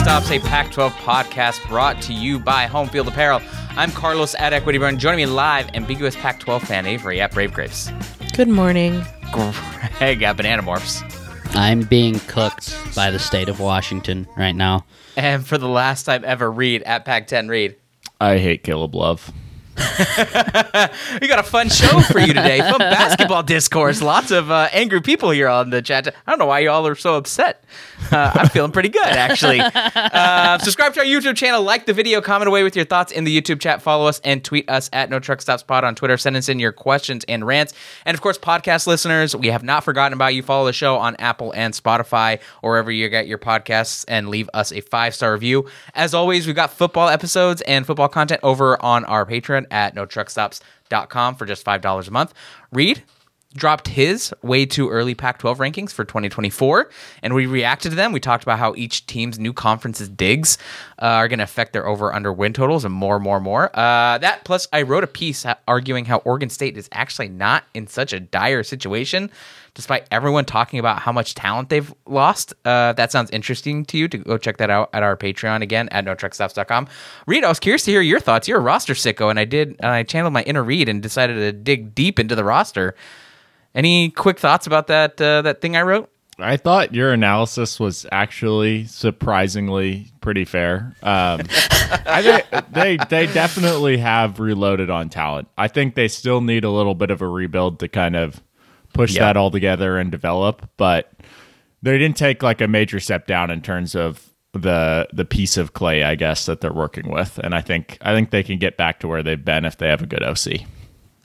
Stops, a Pac 12 podcast brought to you by Home Field Apparel. I'm Carlos at Equity Burn. Joining me live, ambiguous Pac 12 fan Avery at Brave Grapes. Good morning. Greg at Banana Morphs. I'm being cooked by the state of Washington right now. And for the last time ever, Reed at Pac 10 Reed. I hate Caleb Love. we got a fun show for you today. Fun basketball discourse. Lots of uh, angry people here on the chat. I don't know why y'all are so upset. Uh, I'm feeling pretty good, actually. Uh, subscribe to our YouTube channel, like the video, comment away with your thoughts in the YouTube chat, follow us, and tweet us at No Truck Stops Pod on Twitter. Send us in your questions and rants. And of course, podcast listeners, we have not forgotten about you. Follow the show on Apple and Spotify or wherever you get your podcasts and leave us a five star review. As always, we've got football episodes and football content over on our Patreon at NoTruckStops.com for just $5 a month. Reed, dropped his way too early Pac 12 rankings for 2024, and we reacted to them. We talked about how each team's new conference's digs uh, are going to affect their over under win totals and more, more, more. Uh, that plus, I wrote a piece arguing how Oregon State is actually not in such a dire situation. Despite everyone talking about how much talent they've lost, uh, that sounds interesting to you to go check that out at our Patreon again at notruckstops.com. Reed, I was curious to hear your thoughts. You're a roster sicko, and I did, and I channeled my inner Reed and decided to dig deep into the roster. Any quick thoughts about that uh, that thing I wrote? I thought your analysis was actually surprisingly pretty fair. Um, I think they they definitely have reloaded on talent. I think they still need a little bit of a rebuild to kind of push yep. that all together and develop, but they didn't take like a major step down in terms of the the piece of clay, I guess, that they're working with. And I think I think they can get back to where they've been if they have a good OC.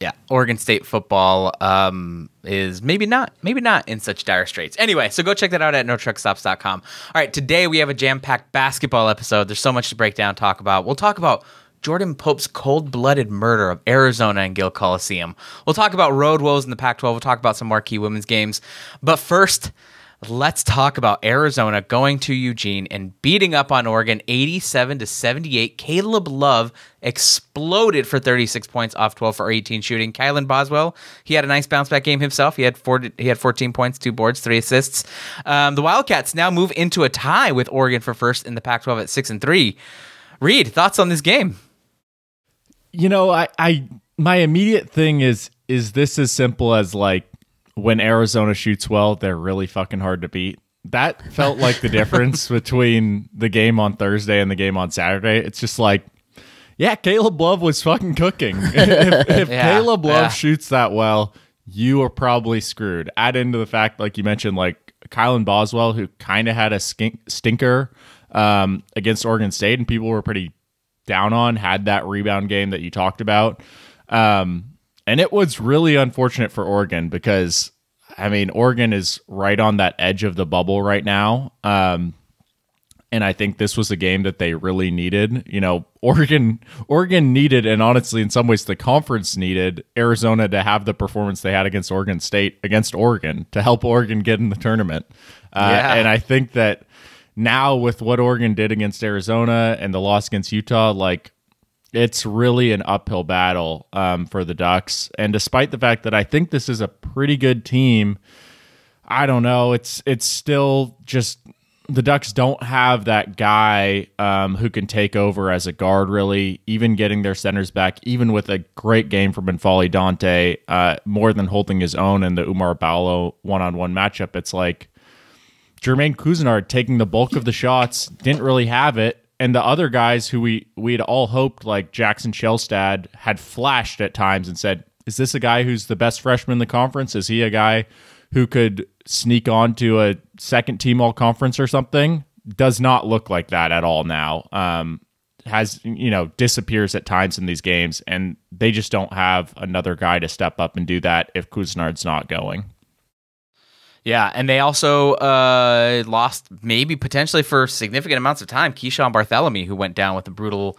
Yeah, Oregon State football um, is maybe not, maybe not in such dire straits. Anyway, so go check that out at notruckstops.com. All right, today we have a jam-packed basketball episode. There's so much to break down, talk about. We'll talk about Jordan Pope's cold-blooded murder of Arizona and Gill Coliseum. We'll talk about road woes in the Pac-12. We'll talk about some marquee women's games. But first, let's talk about Arizona going to Eugene and beating up on Oregon 87 to 78. Caleb Love exploded for 36 points off 12 for 18 shooting. Kylan Boswell, he had a nice bounce back game himself. He had four, he had 14 points, two boards, three assists. Um, the Wildcats now move into a tie with Oregon for first in the Pac-12 at 6 and 3. Reed, thoughts on this game? You know, I I my immediate thing is is this as simple as like when Arizona shoots well, they're really fucking hard to beat. That felt like the difference between the game on Thursday and the game on Saturday. It's just like, yeah, Caleb Love was fucking cooking. if, if yeah, Caleb Love yeah. shoots that well, you are probably screwed. Add into the fact, like you mentioned, like Kylan Boswell, who kind of had a skink, stinker um, against Oregon State, and people were pretty down on, had that rebound game that you talked about. Um, and it was really unfortunate for Oregon because, I mean, Oregon is right on that edge of the bubble right now. Um, and I think this was a game that they really needed. You know, Oregon Oregon needed, and honestly, in some ways, the conference needed Arizona to have the performance they had against Oregon State against Oregon to help Oregon get in the tournament. Uh, yeah. And I think that now with what Oregon did against Arizona and the loss against Utah, like it's really an uphill battle um, for the Ducks. And despite the fact that I think this is a pretty good team, I don't know. It's it's still just the Ducks don't have that guy um, who can take over as a guard. Really, even getting their centers back, even with a great game from N'Faly Dante, uh, more than holding his own in the Oumar Ballo one-on-one matchup. It's like Jermaine Couisnard taking the bulk of the shots, didn't really have it, and the other guys who we we had all hoped like Jackson Shelstad had flashed at times and said, "Is this a guy who's the best freshman in the conference? Is he a guy who could sneak on to a second team all conference or something?" Does not look like that at all now. Um, has you know disappears at times in these games, and they just don't have another guy to step up and do that if Couisnard's not going. Yeah, and they also uh, lost maybe potentially for significant amounts of time Keeshawn Barthelemy, who went down with a brutal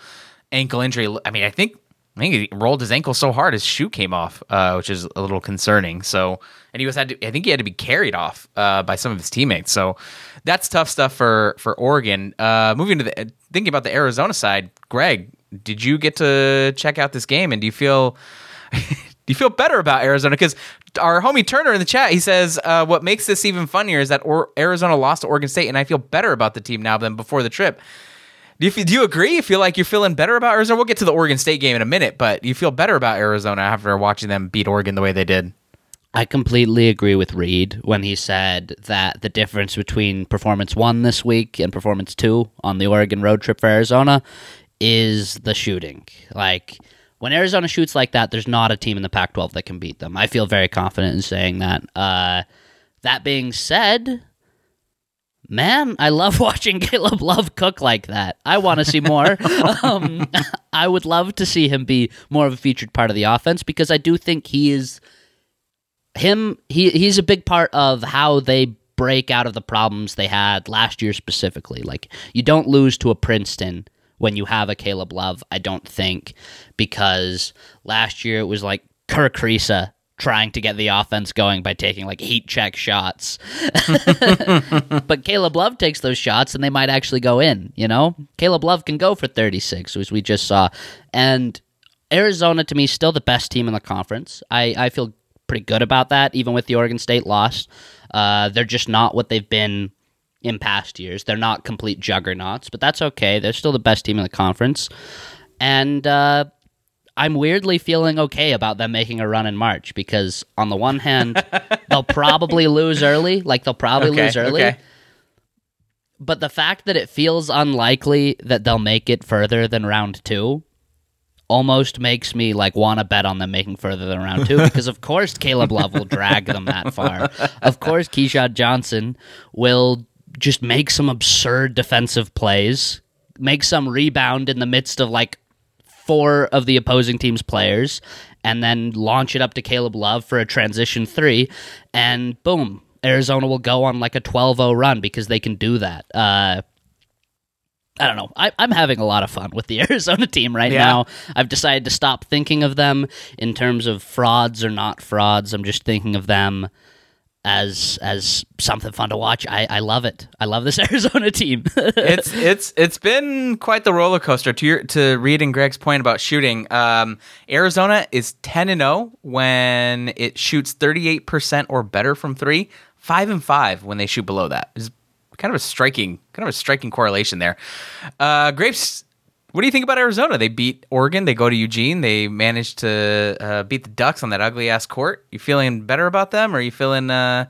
ankle injury. I mean, I think I think he rolled his ankle so hard his shoe came off, uh, which is a little concerning. So, and he was had to, I think he had to be carried off uh, by some of his teammates. So, that's tough stuff for for Oregon. Uh, moving to the thinking about the Arizona side, Greg, did you get to check out this game and do you feel do you feel better about Arizona? Because our homie Turner in the chat, he says, uh, "What makes this even funnier is that or- Arizona lost to Oregon State, and I feel better about the team now than before the trip." Do you, do you agree? You feel like you're feeling better about Arizona? We'll get to the Oregon State game in a minute, but you feel better about Arizona after watching them beat Oregon the way they did. I completely agree with Reed when he said that the difference between performance one this week and performance two on the Oregon road trip for Arizona is the shooting. Like, when Arizona shoots like that, there's not a team in the Pac 12 that can beat them. I feel very confident in saying that. Uh, that being said, man, I love watching Caleb Love cook like that. I want to see more. um, I would love to see him be more of a featured part of the offense because I do think he is him. He he's a big part of how they break out of the problems they had last year specifically. Like you don't lose to a Princeton when you have a Caleb Love. I don't think because last year it was like Kerr Kriisa trying to get the offense going by taking like heat check shots. but Caleb Love takes those shots and they might actually go in, you know? Caleb Love can go for 36 as we just saw. And Arizona to me is still the best team in the conference. I, I feel pretty good about that even with the Oregon State loss. Uh, they're just not what they've been in past years. They're not complete juggernauts, but that's okay. They're still the best team in the conference. And uh, I'm weirdly feeling okay about them making a run in March because, on the one hand, they'll probably lose early. Like, they'll probably Okay, lose early. okay. But the fact that it feels unlikely that they'll make it further than round two almost makes me like want to bet on them making further than round two because of course Caleb Love will drag them that far. Of course Keyshawn Johnson will just make some absurd defensive plays, make some rebound in the midst of like four of the opposing team's players, and then launch it up to Caleb Love for a transition three, and boom, Arizona will go on like a 12-0 run because they can do that. Uh, I don't know. I, I'm having a lot of fun with the Arizona team right Yeah. now. I've decided to stop thinking of them in terms of frauds or not frauds. I'm just thinking of them as as something fun to watch. I, I love it. I love this Arizona team. it's it's it's been quite the roller coaster. To your, to Reed and Greg's point about shooting, um, Arizona is ten and zero when it shoots thirty eight percent or better from three. Five and five when they shoot below that. Kind of a striking kind of a striking correlation there. Uh, Grapes. What do you think about Arizona? They beat Oregon. They go to Eugene. They managed to uh, beat the Ducks on that ugly ass court. You feeling better about them, or are you feeling? Uh,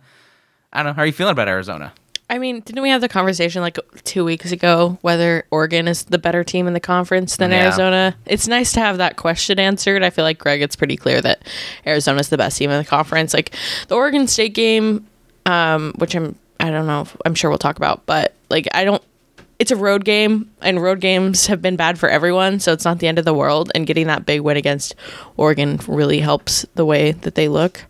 I don't know. How are you feeling about Arizona? I mean, didn't we have the conversation like two weeks ago whether Oregon is the better team in the conference than Yeah. Arizona? It's nice to have that question answered. I feel like Greg, it's pretty clear that Arizona is the best team in the conference. Like the Oregon State game, um, which I'm I don't know, if, I'm sure we'll talk about, but like I don't. It's a road game, and road games have been bad for everyone, so it's not the end of the world. And getting that big win against Oregon really helps the way that they look.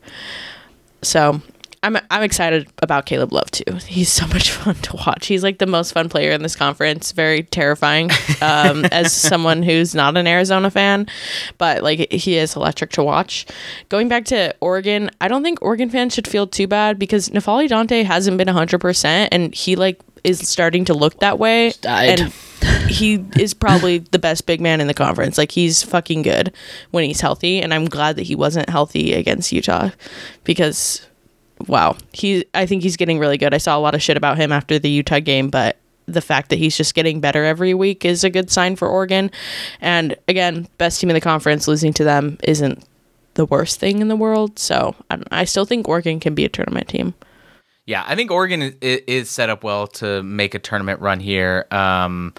So I'm I'm excited about Caleb Love too. He's so much fun to watch. He's like the most fun player in this conference. Very terrifying um, as someone who's not an Arizona fan, but like he is electric to watch. Going back to Oregon, I don't think Oregon fans should feel too bad because N'Faly Dante hasn't been 100% and he like is starting to look that way and he is probably the best big man in the conference. Like he's fucking good when he's healthy, and I'm glad that he wasn't healthy against Utah because wow, he I think he's getting really good. I saw a lot of shit about him after the Utah game, but the fact that he's just getting better every week is a good sign for Oregon. And again, best team in the conference, losing to them isn't the worst thing in the world. So I, I still think Oregon can be a tournament team. Yeah, I think Oregon is, is set up well to make a tournament run here. Um,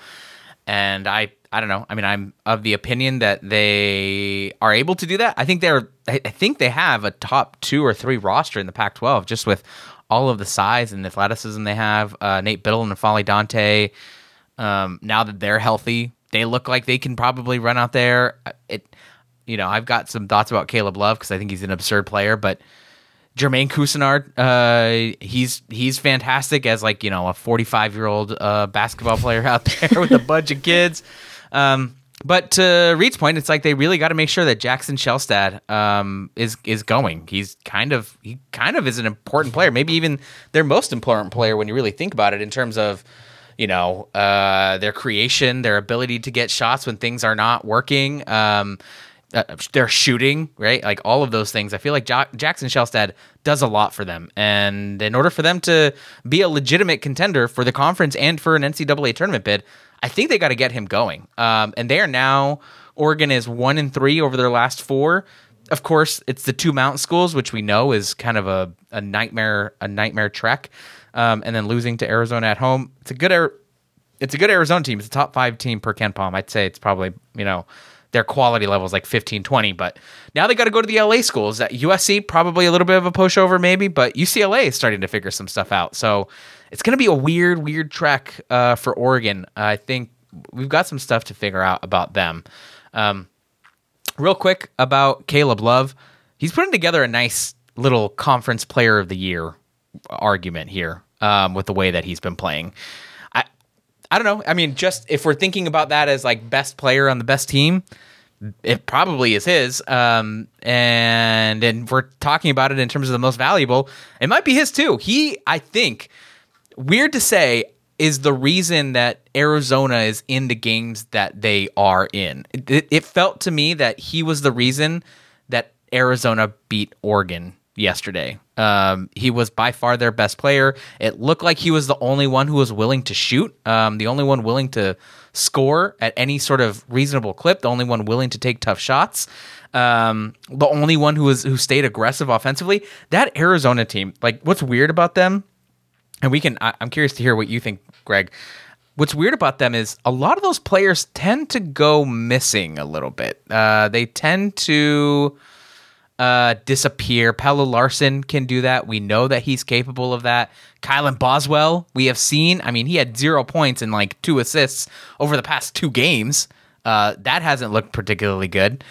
and I, I don't know. I mean, I'm of the opinion that they are able to do that. I think they're, I think they have a top two or three roster in the Pac-12 just with all of the size and athleticism they have. Uh, Nate Bittle and N'Faly Dante. Um, now that they're healthy, they look like they can probably run out there. It, you know, I've got some thoughts about Caleb Love because I think he's an absurd player, but Jermaine Couisnard, uh, he's he's fantastic as like you know a 45 year old uh, basketball player out there with a bunch of kids. Um, but to Reed's point, it's like they really got to make sure that Jackson Shelstad um, is is going. He's kind of he kind of is an important player, maybe even their most important player when you really think about it in terms of you know uh, their creation, their ability to get shots when things are not working. Um, uh, their shooting, right? Like all of those things. I feel like ja- Jackson Shelstad does a lot for them, and in order for them to be a legitimate contender for the conference and for an NCAA tournament bid, I think they got to get him going. Um, and they are now Oregon is one and three over their last four. Of course, it's the two mountain schools, which we know is kind of a, a nightmare a nightmare trek. Um, and then losing to Arizona at home, it's a good it's a good Arizona team. It's a top five team per KenPom. I'd say it's probably you know their quality level is like 15, 20. But now they got to go to the LA schools. At USC, probably a little bit of a pushover, maybe, but UCLA is starting to figure some stuff out. So it's going to be a weird, weird track uh, for Oregon. I think we've got some stuff to figure out about them. Um, real quick about Caleb Love, he's putting together a nice little conference player of the year argument here um, with the way that he's been playing. I don't know. I mean, just if we're thinking about that as like best player on the best team, it probably is his. Um, and and we're talking about it in terms of the most valuable, it might be his too. He, I think, weird to say, is the reason that Arizona is in the games that they are in. It, it, felt to me that he was the reason that Arizona beat Oregon yesterday. Um, he was by far their best player. It looked like he was the only one who was willing to shoot, um, the only one willing to score at any sort of reasonable clip, the only one willing to take tough shots. Um, the only one who was who stayed aggressive offensively. That Arizona team, like what's weird about them and we can I, am curious to hear what you think greg what's weird about them is a lot of those players tend to go missing a little bit uh, they tend to uh, disappear Pelle Larsson can do that we know that he's capable of that kylan boswell we have seen i mean he had zero points and like two assists over the past two games uh, that hasn't looked particularly good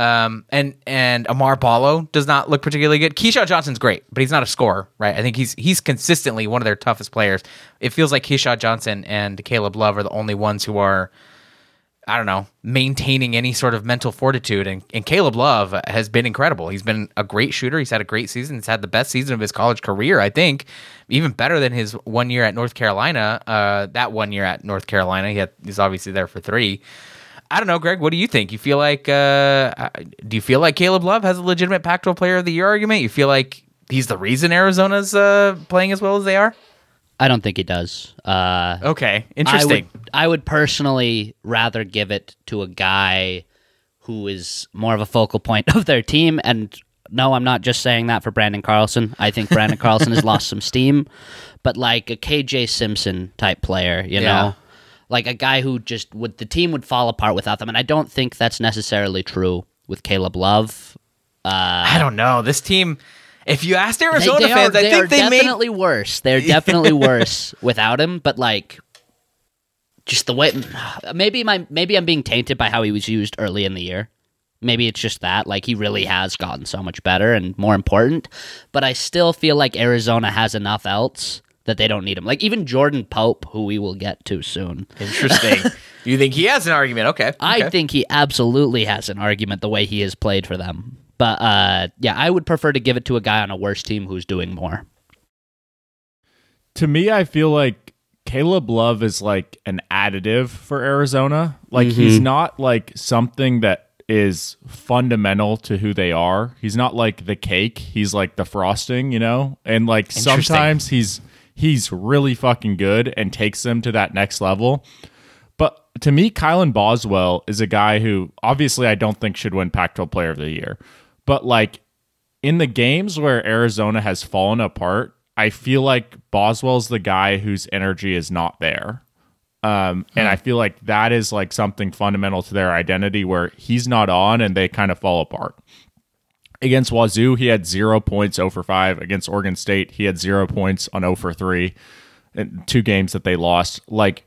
um, and and Oumar Ballo does not look particularly good. Keshad Johnson's great, but he's not a scorer, right? I think he's he's consistently one of their toughest players. It feels like Keshad Johnson and Caleb Love are the only ones who are, I don't know, maintaining any sort of mental fortitude. And, and Caleb Love has been incredible. He's been a great shooter. He's had a great season. He's had the best season of his college career, I think, even better than his one year at North Carolina. Uh, that one year at North Carolina, he had, he's obviously there for three. I don't know, Greg. What do you think? You feel like uh, do you feel like Caleb Love has a legitimate Pac-12 Player of the Year argument? You feel like he's the reason Arizona's uh, playing as well as they are? I don't think he does. Uh, okay, interesting. I would, I would personally rather give it to a guy who is more of a focal point of their team. And no, I'm not just saying that for Branden Carlson. I think Branden Carlson has lost some steam, but like a KJ Simpson type player, you yeah. know like a guy who just would the team would fall apart without them, and I don't think that's necessarily true with Caleb Love. Uh, I don't know this team. If you asked Arizona they, they fans, are, I think they made definitely made... worse. They're definitely worse without him. But like, just the way maybe my maybe I'm being tainted by how he was used early in the year. Maybe it's just that like he really has gotten so much better and more important. But I still feel like Arizona has enough else that they don't need him. Like even Jordan Pope, who we will get to soon. Interesting. you think he has an argument? Okay. okay. I think he absolutely has an argument the way he has played for them. But uh, yeah, I would prefer to give it to a guy on a worse team who's doing more. To me, I feel like Caleb Love is like an additive for Arizona. Like mm-hmm. he's not like something that is fundamental to who they are. He's not like the cake, he's like the frosting, you know? And like sometimes he's he's really fucking good and takes them to that next level. But to me, Kylan Boswell is a guy who obviously I don't think should win Pac 12 Player of the Year. But like in the games where Arizona has fallen apart, I feel like Boswell's the guy whose energy is not there. Um, and I feel like that is like something fundamental to their identity where he's not on and they kind of fall apart. Against Wazoo, he had zero points, 0 for 5. Against Oregon State, he had zero points on 0 for 3 in two games that they lost. Like,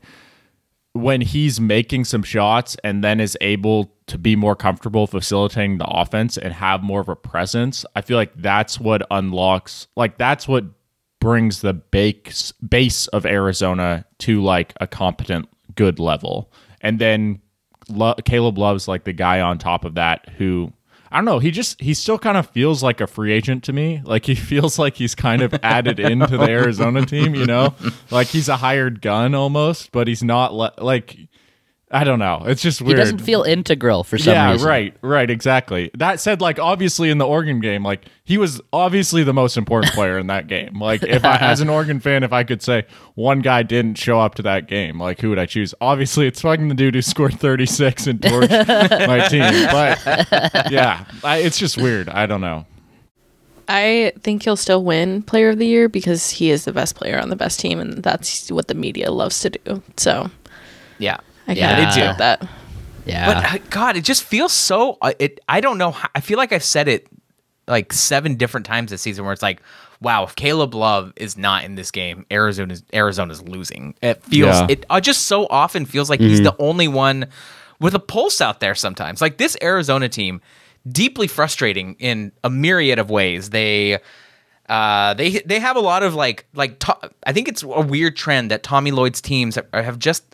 when he's making some shots and then is able to be more comfortable facilitating the offense and have more of a presence, I feel like that's what unlocks, like, that's what brings the base, base of Arizona to like a competent, good level. And then Lo- Caleb Love's like the guy on top of that who I don't know. He just he still kind of feels like a free agent to me. Like he feels like he's kind of added into the Arizona team. You know, like he's a hired gun almost, but he's not le- like. I don't know. It's just weird. He doesn't feel integral for some yeah, reason. Yeah, right, right, exactly. That said, like obviously in the Oregon game, like he was obviously the most important player in that game. Like if I, as an Oregon fan, if I could say one guy didn't show up to that game, like who would I choose? Obviously, it's fucking the dude who scored 36 and torched my team. But yeah, I, it's just weird. I don't know. I think he'll still win Player of the Year because he is the best player on the best team, and that's what the media loves to do. So Yeah. I Yeah, kind they of do. get that. Yeah. But uh, God, it just feels so. Uh, it. I don't know. How, I feel like I've said it like seven different times this season, where it's like, wow, if Caleb Love is not in this game, Arizona's Arizona's losing. It feels. Yeah. It uh, just so often feels like he's the only one with a pulse out there. Sometimes, like this Arizona team, deeply frustrating in a myriad of ways. They. Uh, they they have a lot of like like to, I think it's a weird trend that Tommy Lloyd's teams have, have just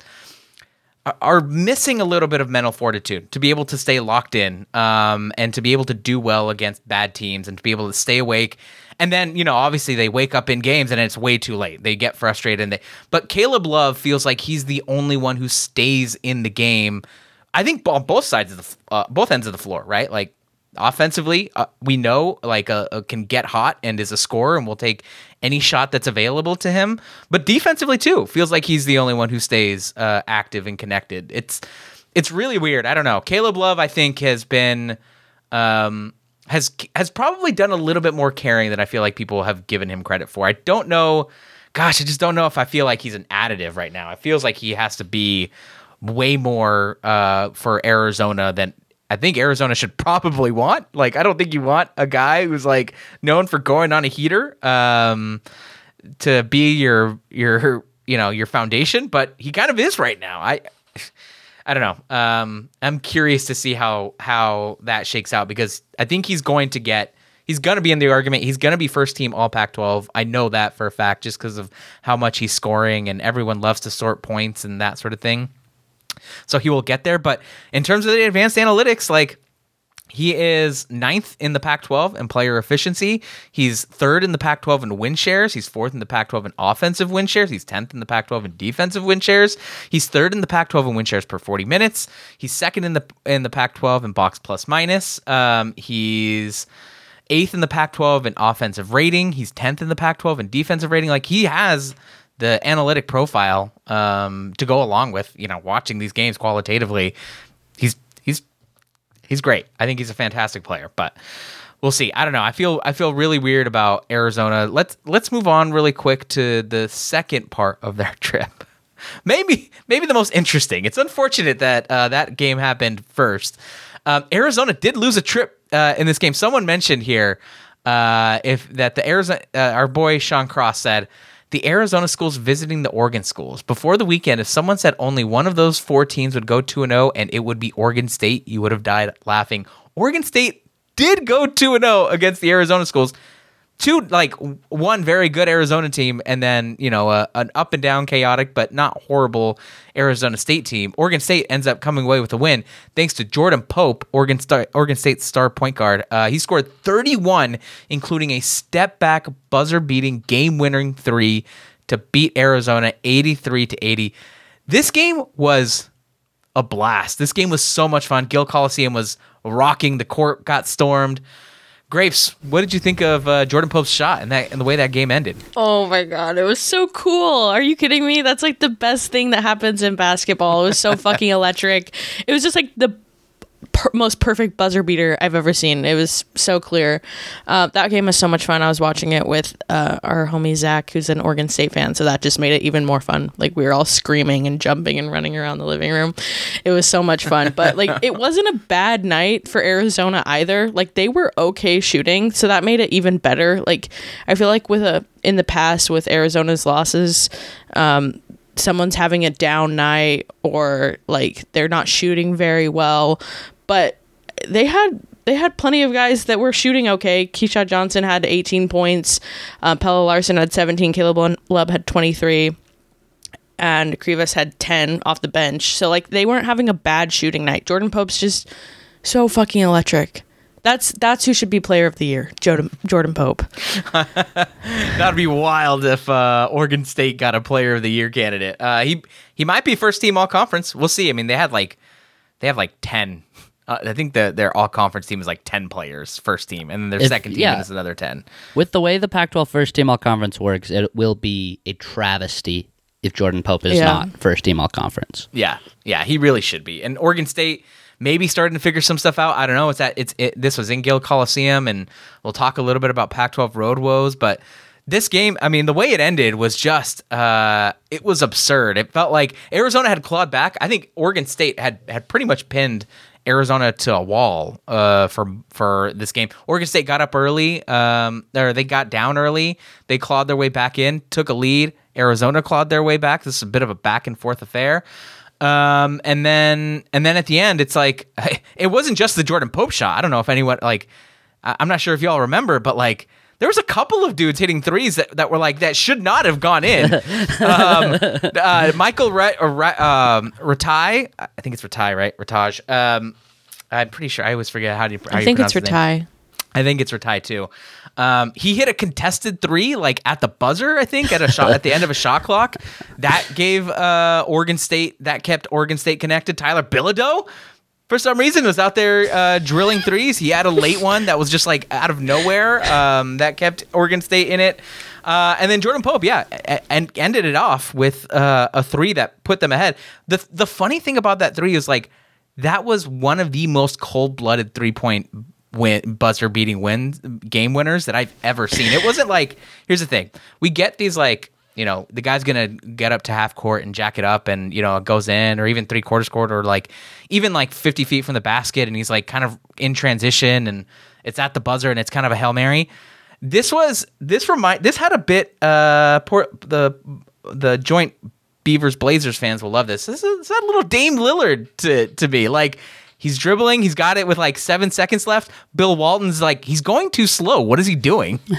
are missing a little bit of mental fortitude to be able to stay locked in um, and to be able to do well against bad teams and to be able to stay awake. And then, you know, obviously they wake up in games and it's way too late. They get frustrated and they but Caleb Love feels like he's the only one who stays in the game. I think on both sides of the uh, both ends of the floor, right? Like offensively, uh, we know like uh, can get hot and is a scorer and will take any shot that's available to him. But defensively too, feels like he's the only one who stays uh, active and connected. It's it's really weird. I don't know. Caleb Love, I think, has been um, has has probably done a little bit more caring than I feel like people have given him credit for. I don't know. Gosh, I just don't know if I feel like he's an additive right now. It feels like he has to be way more uh, for Arizona than I think Arizona should probably want. Like, I don't think you want a guy who's like known for going on a heater um, to be your your you know your foundation, but he kind of is right now. I I don't know. Um, I'm curious to see how how that shakes out because I think he's going to get. He's going to be in the argument. He's going to be first team All Pac-12. I know that for a fact, just because of how much he's scoring, and everyone loves to sort points and that sort of thing. So he will get there. But in terms of the advanced analytics, like he is ninth in the Pac 12 in player efficiency. He's third in the Pac 12 in win shares. He's fourth in the Pac 12 in offensive win shares. He's 10th in the Pac 12 in defensive win shares. He's third in the Pac 12 in win shares per 40 minutes. He's second in the in the Pac 12 in box plus minus. Um, he's eighth in the Pac 12 in offensive rating. He's 10th in the Pac 12 in defensive rating. Like he has the analytic profile um, to go along with you know watching these games qualitatively. He's he's he's great. I think he's a fantastic player, but we'll see. I don't know. I feel I feel really weird about Arizona. Let's let's move on really quick to the second part of their trip. Maybe maybe the most interesting. It's unfortunate that uh, that game happened first. Um, Arizona did lose a trip uh, in this game. Someone mentioned here uh, if that the Arizona uh, our boy Sean Cross said the Arizona schools visiting the Oregon schools. Before the weekend, if someone said only one of those four teams would go 2 0 and it would be Oregon State, you would have died laughing. Oregon State did go 2 0 against the Arizona schools. Two, like one very good Arizona team, and then, you know, a, an up and down, chaotic, but not horrible Arizona State team. Oregon State ends up coming away with a win thanks to Jordan Pope, Oregon, Star, Oregon State's star point guard. Uh, he scored 31, including a step back, buzzer beating, game winning three to beat Arizona 83 to 80. This game was a blast. This game was so much fun. Gill Coliseum was rocking. The court got stormed. Grapes, what did you think of uh, Jordan Pope's shot and that and the way that game ended? Oh my god, it was so cool. Are you kidding me? That's like the best thing that happens in basketball. It was so fucking electric. It was just like the per- most perfect buzzer beater I've ever seen. It was so clear. Uh, that game was so much fun. I was watching it with uh, our homie Zach, who's an Oregon State fan, so that just made it even more fun. Like we were all screaming and jumping and running around the living room. It was so much fun. But like it wasn't a bad night for Arizona either. Like they were okay shooting, so that made it even better. Like I feel like with a in the past with Arizona's losses. Um, someone's having a down night or like they're not shooting very well but they had they had plenty of guys that were shooting okay. Keyshawn Johnson had 18 points. Uh, Pelle Larsson had 17. Caleb Love had 23. And Krivas had 10 off the bench. So, like, they weren't having a bad shooting night. Jordan Pope's just so fucking electric. That's that's who should be player of the year, Jordan Jordan Pope. That'd be wild if uh, Oregon State got a Player of the Year candidate. Uh, he he might be first team All Conference. We'll see. I mean, they had like they have like ten. Uh, I think the, their All Conference team is like ten players, first team, and then their If- second team yeah. is another ten. With the way the Pac-12 first team all conference works, it will be a travesty if Jordan Pope is Yeah. not first team all conference. Yeah, yeah, he really should be. And Oregon State maybe starting to figure some stuff out. I don't know. It's at it's it, this was in Gill Coliseum, and we'll talk a little bit about Pac-12 road woes. But this game, I mean, the way it ended was just uh, it was absurd. It felt like Arizona had clawed back. I think Oregon State had had pretty much pinned. Arizona to a wall uh, for for this game. Oregon State got up early, um, or they got down early. They clawed their way back in, took a lead. Arizona clawed their way back. This is a bit of a back and forth affair. Um, and then and then at the end, it's like it wasn't just the Jordan Pope shot. I don't know if anyone like I'm not sure if y'all remember, but like there was a couple of dudes hitting threes that, that were like that should not have gone in. um, uh, Michael Re- or Re- um, Ratai, I think it's Ratai, right? Rataj. Um, I'm pretty sure. I always forget how do you. How I you think it's pronounce his. Ratai. I think it's Ratai too. Um, he hit a contested three, like at the buzzer, I think, at a shot at the end of a shot clock. That gave uh, Oregon State that kept Oregon State connected. Tyler Bilodeau, for some reason, was out there uh, drilling threes. He had a late one that was just like out of nowhere um, that kept Oregon State in it. Uh, and then Jordan Pope, yeah, and ended it off with uh, a three that put them ahead. the The funny thing about that three is like that was one of the most cold blooded three point win buzzer beating wins game winners that I've ever seen. It wasn't like here's the thing. We get these like you know, the guy's gonna get up to half court and jack it up and, you know, it goes in or even three quarters court or like even like fifty feet from the basket and he's like kind of in transition and it's at the buzzer and it's kind of a Hail Mary. This was this remind this had a bit uh poor the the joint Beavers Blazers fans will love this. This is that little Dame Lillard to to me. Like he's dribbling, he's got it with like seven seconds left. Bill Walton's like he's going too slow. What is he doing?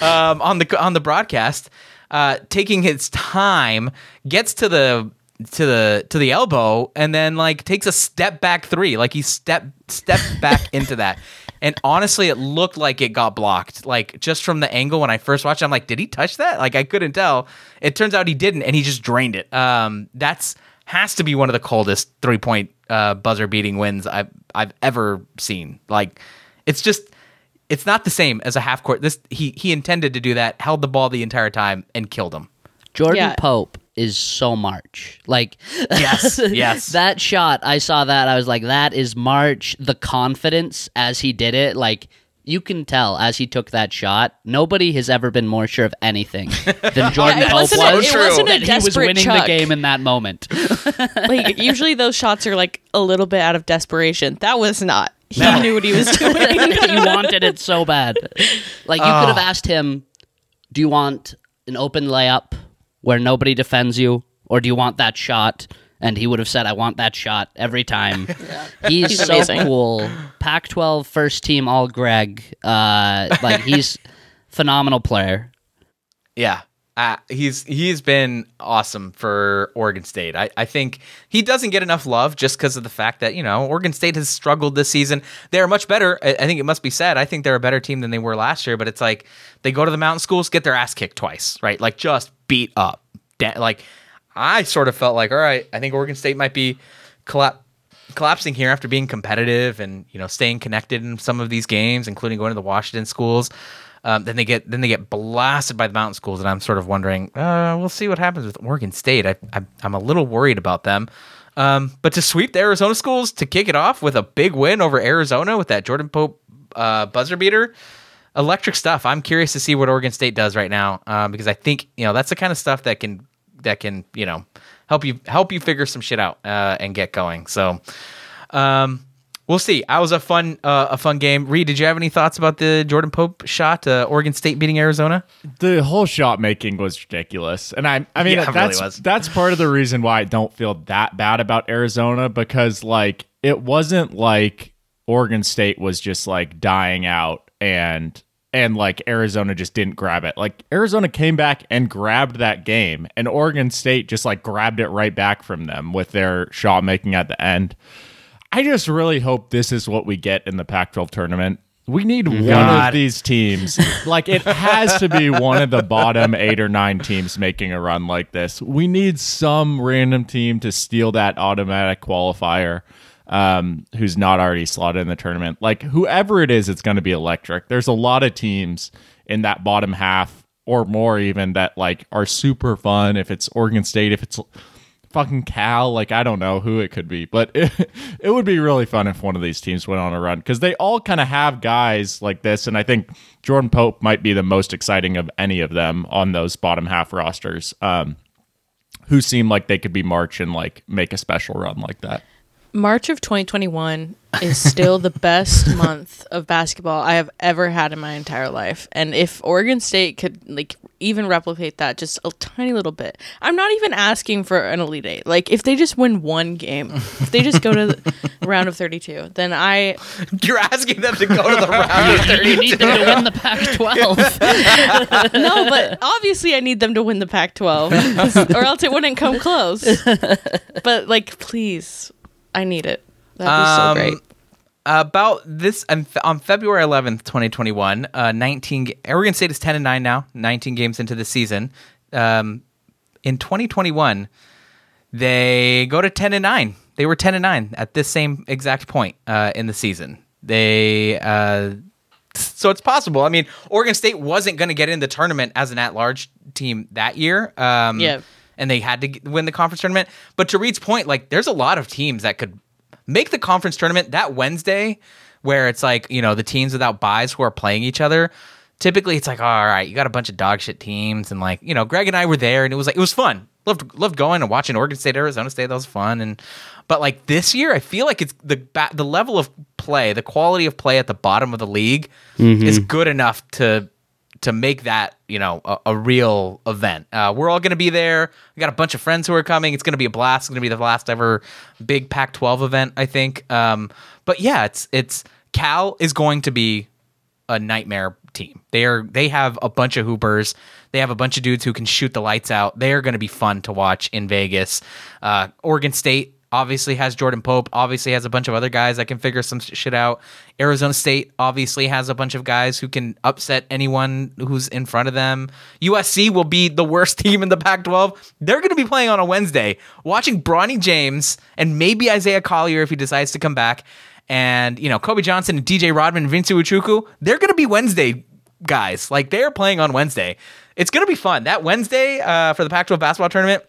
um, on the on the broadcast, uh, taking his time, gets to the to the to the elbow, and then like takes a step back three. Like he step step back into that. And honestly, it looked like it got blocked. Like just from the angle when I first watched, it, I'm like, did he touch that? Like I couldn't tell. It turns out he didn't, and he just drained it. Um, that's has to be one of the coldest three point uh, buzzer beating wins I've I've ever seen. Like it's just it's not the same as a half court. This he he intended to do that, held the ball the entire time, and killed him. Jordan Yeah. Pope is so March. Like Yes, yes. that shot, I saw that. I was like, that is March. The confidence as he did it, like you can tell as he took that shot. Nobody has ever been more sure of anything than Jordan Yeah, it Pope wasn't a- it wasn't a that he was winning chuck. the game in that moment. Like usually those shots are like a little bit out of desperation. That was not. He knew what he was doing. he wanted it so bad. Like you could have ah. asked him, "Do you want an open layup where nobody defends you, or do you want that shot?" And he would have said, "I want that shot every time." He's, He's so amazing. cool. Pac-12 first team All Greg. Uh, like he's phenomenal player. Yeah. Uh, he's he's been awesome for Oregon State. I, I think he doesn't get enough love just because of the fact that you know Oregon State has struggled this season. They're much better. I, I think it must be said. I think they're a better team than they were last year. But it's like they go to the mountain schools, get their ass kicked twice, right? Like just beat up. Da- Like I sort of felt like, all right, I think Oregon State might be collap- collapsing here after being competitive and you know staying connected in some of these games, including going to the Washington schools. Um, then they get then they get blasted by the mountain schools, and I'm sort of wondering. Uh, we'll see what happens with Oregon State. I, I I'm a little worried about them. Um, but to sweep the Arizona schools to kick it off with a big win over Arizona with that Jordan Pope uh, buzzer beater, electric stuff. I'm curious to see what Oregon State does right now um, because I think you know that's the kind of stuff that can that can you know help you help you figure some shit out uh, and get going. So. Um, We'll see. I was a fun, uh, a fun game. Reed, did you have any thoughts about the Jordan Pope shot? Uh, Oregon State beating Arizona. the whole shot making was ridiculous and i i mean Yeah, really that's was. that's part of the reason why i don't feel that bad about arizona because like it wasn't like oregon state was just like dying out and and like arizona just didn't grab it like arizona came back and grabbed that game and oregon state just like grabbed it right back from them with their shot making at the end I just really hope this is what we get in the Pac-12 tournament. We need one of these teams. like it has to be one of the bottom eight or nine teams making a run like this. We need some random team to steal that automatic qualifier. Um, who's not already slotted in the tournament? Like whoever it is, it's going to be electric. There's a lot of teams in that bottom half or more even that like are super fun. If it's Oregon State, if it's fucking Cal. Like I don't know who it could be, but it, it would be really fun if one of these teams went on a run because they all kind of have guys like this, and I think Jordan Pope might be the most exciting of any of them on those bottom half rosters. Um, who seem like they could be March and like make a special run like that. March of 2021 is still the best month of basketball I have ever had in my entire life. And if Oregon State could like even replicate that just a tiny little bit. I'm not even asking for an elite 8. Like if they just win one game, if they just go to the round of 32, then I You're asking them to go to the round of 32. you 32. need them to win the Pac-12. No, but obviously I need them to win the Pac-12 or else it wouldn't come close. But like please, I need it. That'd be so Um, great. about this on, on February 11th, 2021, uh, 19 Oregon State is 10 and 9 now, 19 games into the season. Um, in 2021, they go to 10 and 9. They were 10 and 9 at this same exact point uh, in the season. They uh, so it's possible. I mean, Oregon State wasn't going to get in the tournament as an at-large team that year. Um, Yeah. And they had to win the conference tournament. But to Reed's point, like there's a lot of teams that could make the conference tournament that Wednesday, where it's like you know the teams without buys who are playing each other. Typically, it's like all right, you got a bunch of dog shit teams, and like you know, Greg and I were there, and it was like it was fun. Loved loved going and watching Oregon State, Arizona State. That was fun, and but like this year, I feel like it's the the level of play, the quality of play at the bottom of the league mm-hmm. is good enough to to make that you know a, a real event. Uh, we're all going to be there. We got a bunch of friends who are coming. It's going to be a blast. It's going to be the last ever big Pac-12 event, I think. Um, but yeah, it's it's Cal is going to be a nightmare team. They are they have a bunch of hoopers. They have a bunch of dudes who can shoot the lights out. They are going to be fun to watch in Vegas. Uh, Oregon State obviously has Jordan Pope. Obviously has a bunch of other guys that can figure some shit out. Arizona State obviously has a bunch of guys who can upset anyone who's in front of them. USC will be the worst team in the Pac-12. They're going to be playing on a Wednesday, watching Bronny James and maybe Isaiah Collier if he decides to come back and you know Kobe Johnson and DJ Rodman and Vince Iwuchukwu, they're going to be Wednesday guys. Like they're playing on Wednesday. It's going to be fun. That Wednesday uh, for the Pac-12 basketball tournament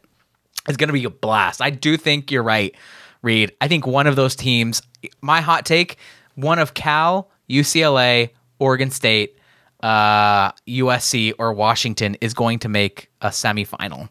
is going to be a blast. I do think you're right, Reed. I think one of those teams. My hot take: one of Cal, UCLA, Oregon State, uh, USC, or Washington is going to make a semifinal.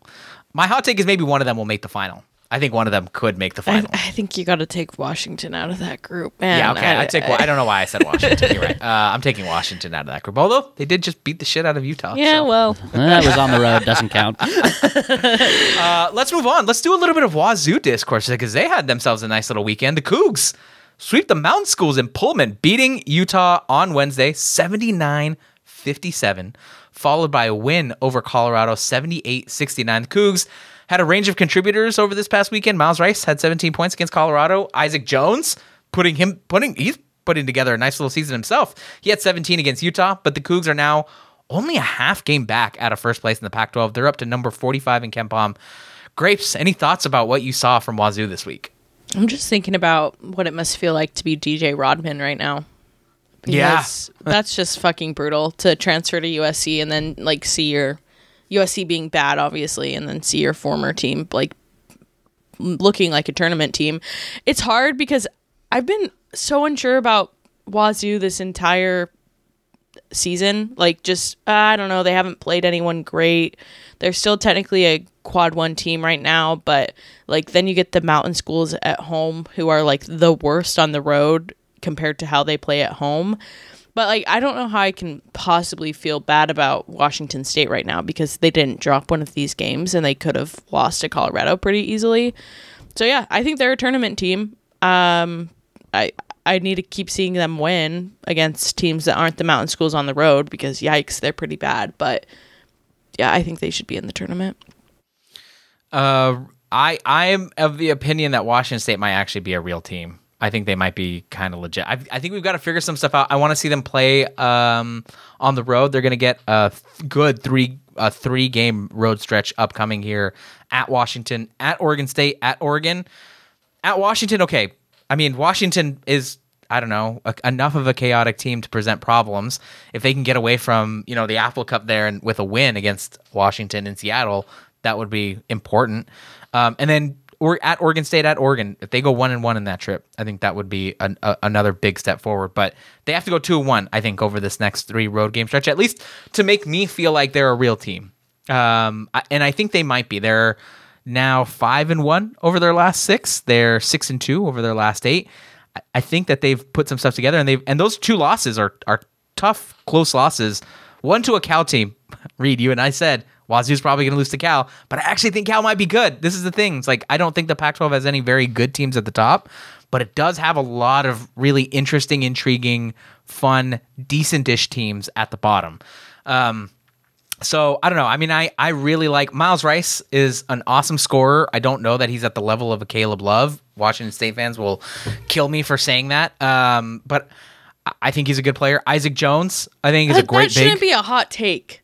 My hot take is maybe one of them will make the final. I think one of them could make the final. I think you got to take Washington out of that group, man. Yeah, okay. I, take. I don't know why I said Washington. You're right. Uh, I'm taking Washington out of that group. Although they did just beat the shit out of Utah. Yeah, so. well, that was on the road. Doesn't count. Uh, let's move on. Let's do a little bit of Wazoo discourse because they had themselves a nice little weekend. The Cougs sweep the Mountain Schools in Pullman, beating Utah on Wednesday 79 57, followed by a win over Colorado 78 69. The Cougs had a range of contributors over this past weekend. Myles Rice had 17 points against Colorado. Isaac Jones putting him putting he's putting together a nice little season himself. He had 17 against Utah, but the Cougs are now only a half game back out of first place in the Pac-12. They're up to number 45 in KenPom. Grapes, any thoughts about what you saw from Wazoo this week? I'm just thinking about what it must feel like to be DJ Rodman right now. Yeah. That's just fucking brutal to transfer to USC and then like see your USC being bad, obviously, and then see your former team like looking like a tournament team. It's hard because I've been so unsure about Wazoo this entire season. Like, just uh, I don't know. They haven't played anyone great. They're still technically a quad one team right now, but like then you get the mountain schools at home who are like the worst on the road compared to how they play at home. But like I don't know how I can possibly feel bad about Washington State right now because they didn't drop one of these games and they could have lost to Colorado pretty easily. So yeah, I think they're a tournament team. Um I I need to keep seeing them win against teams that aren't the mountain schools on the road because yikes, they're pretty bad, but yeah, I think they should be in the tournament. Uh, I I am of the opinion that Washington State might actually be a real team. I think they might be kind of legit. I, I think we've got to figure some stuff out. I want to see them play um, on the road. They're going to get a th- good three a three game road stretch upcoming here at Washington, at Oregon State, at Oregon, at Washington. Okay, I mean Washington is I don't know a, enough of a chaotic team to present problems. If they can get away from you know the Apple Cup there and with a win against Washington in Seattle, that would be important. Um, and then or at Oregon State at Oregon, if they go one and one in that trip, I think that would be an, a, another big step forward. But they have to go two and one, I think, over this next three road game stretch, at least to make me feel like they're a real team. Um, and I think they might be. They're now five and one over their last six. They're six and two over their last eight. I think that they've put some stuff together, and they've and those two losses are are tough, close losses. One to a Cal team. Reed, you and I said Wazoo's probably going to lose to Cal, but I actually think Cal might be good. This is the thing. It's like I don't think the Pac-12 has any very good teams at the top, but it does have a lot of really interesting, intriguing, fun, decent-ish teams at the bottom. Um, so I don't know. I mean, I I really like Myles Rice is an awesome scorer. I don't know that he's at the level of a Caleb Love. Washington State fans will kill me for saying that. Um, but I think he's a good player. Isaac Jones, I think, is that, a great that shouldn't big. be a hot take.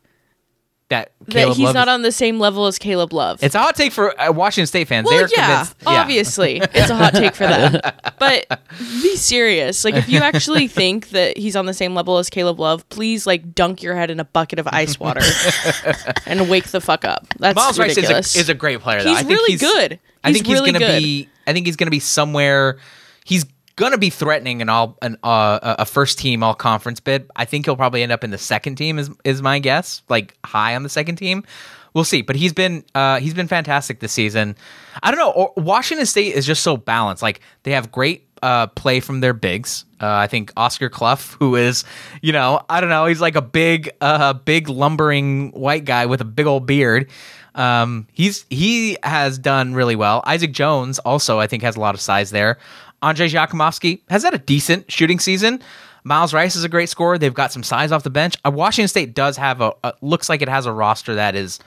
That That he's Love not is- on the same level as Caleb Love. It's a hot take for uh, Washington State fans. well, They're yeah, convinced. yeah. obviously, it's a hot take for them. But be serious. Like, if you actually think that he's on the same level as Caleb Love, please like dunk your head in a bucket of ice water and wake the fuck up. That's Myles Rice ridiculous. is a, is a great player. Though. He's I think really he's good. I He's think really he's gonna good. be. I think he's gonna be somewhere. He's gonna be threatening an all an uh, a first team all conference bid. I think he'll probably end up in the second team. Is is my guess? Like high on the second team. We'll see. But he's been uh, he's been fantastic this season. I don't know. Washington State is just so balanced. Like they have great uh, play from their bigs. Uh, I think Oscar Cluff, who is, you know, I don't know, he's like a big, uh, big lumbering white guy with a big old beard. Um, he's he has done really well. Isaac Jones also, I think, has a lot of size there. Andrej Jakimovski has had a decent shooting season. Myles Rice is a great scorer. They've got some size off the bench. Uh, Washington State does have a, a looks like it has a roster that is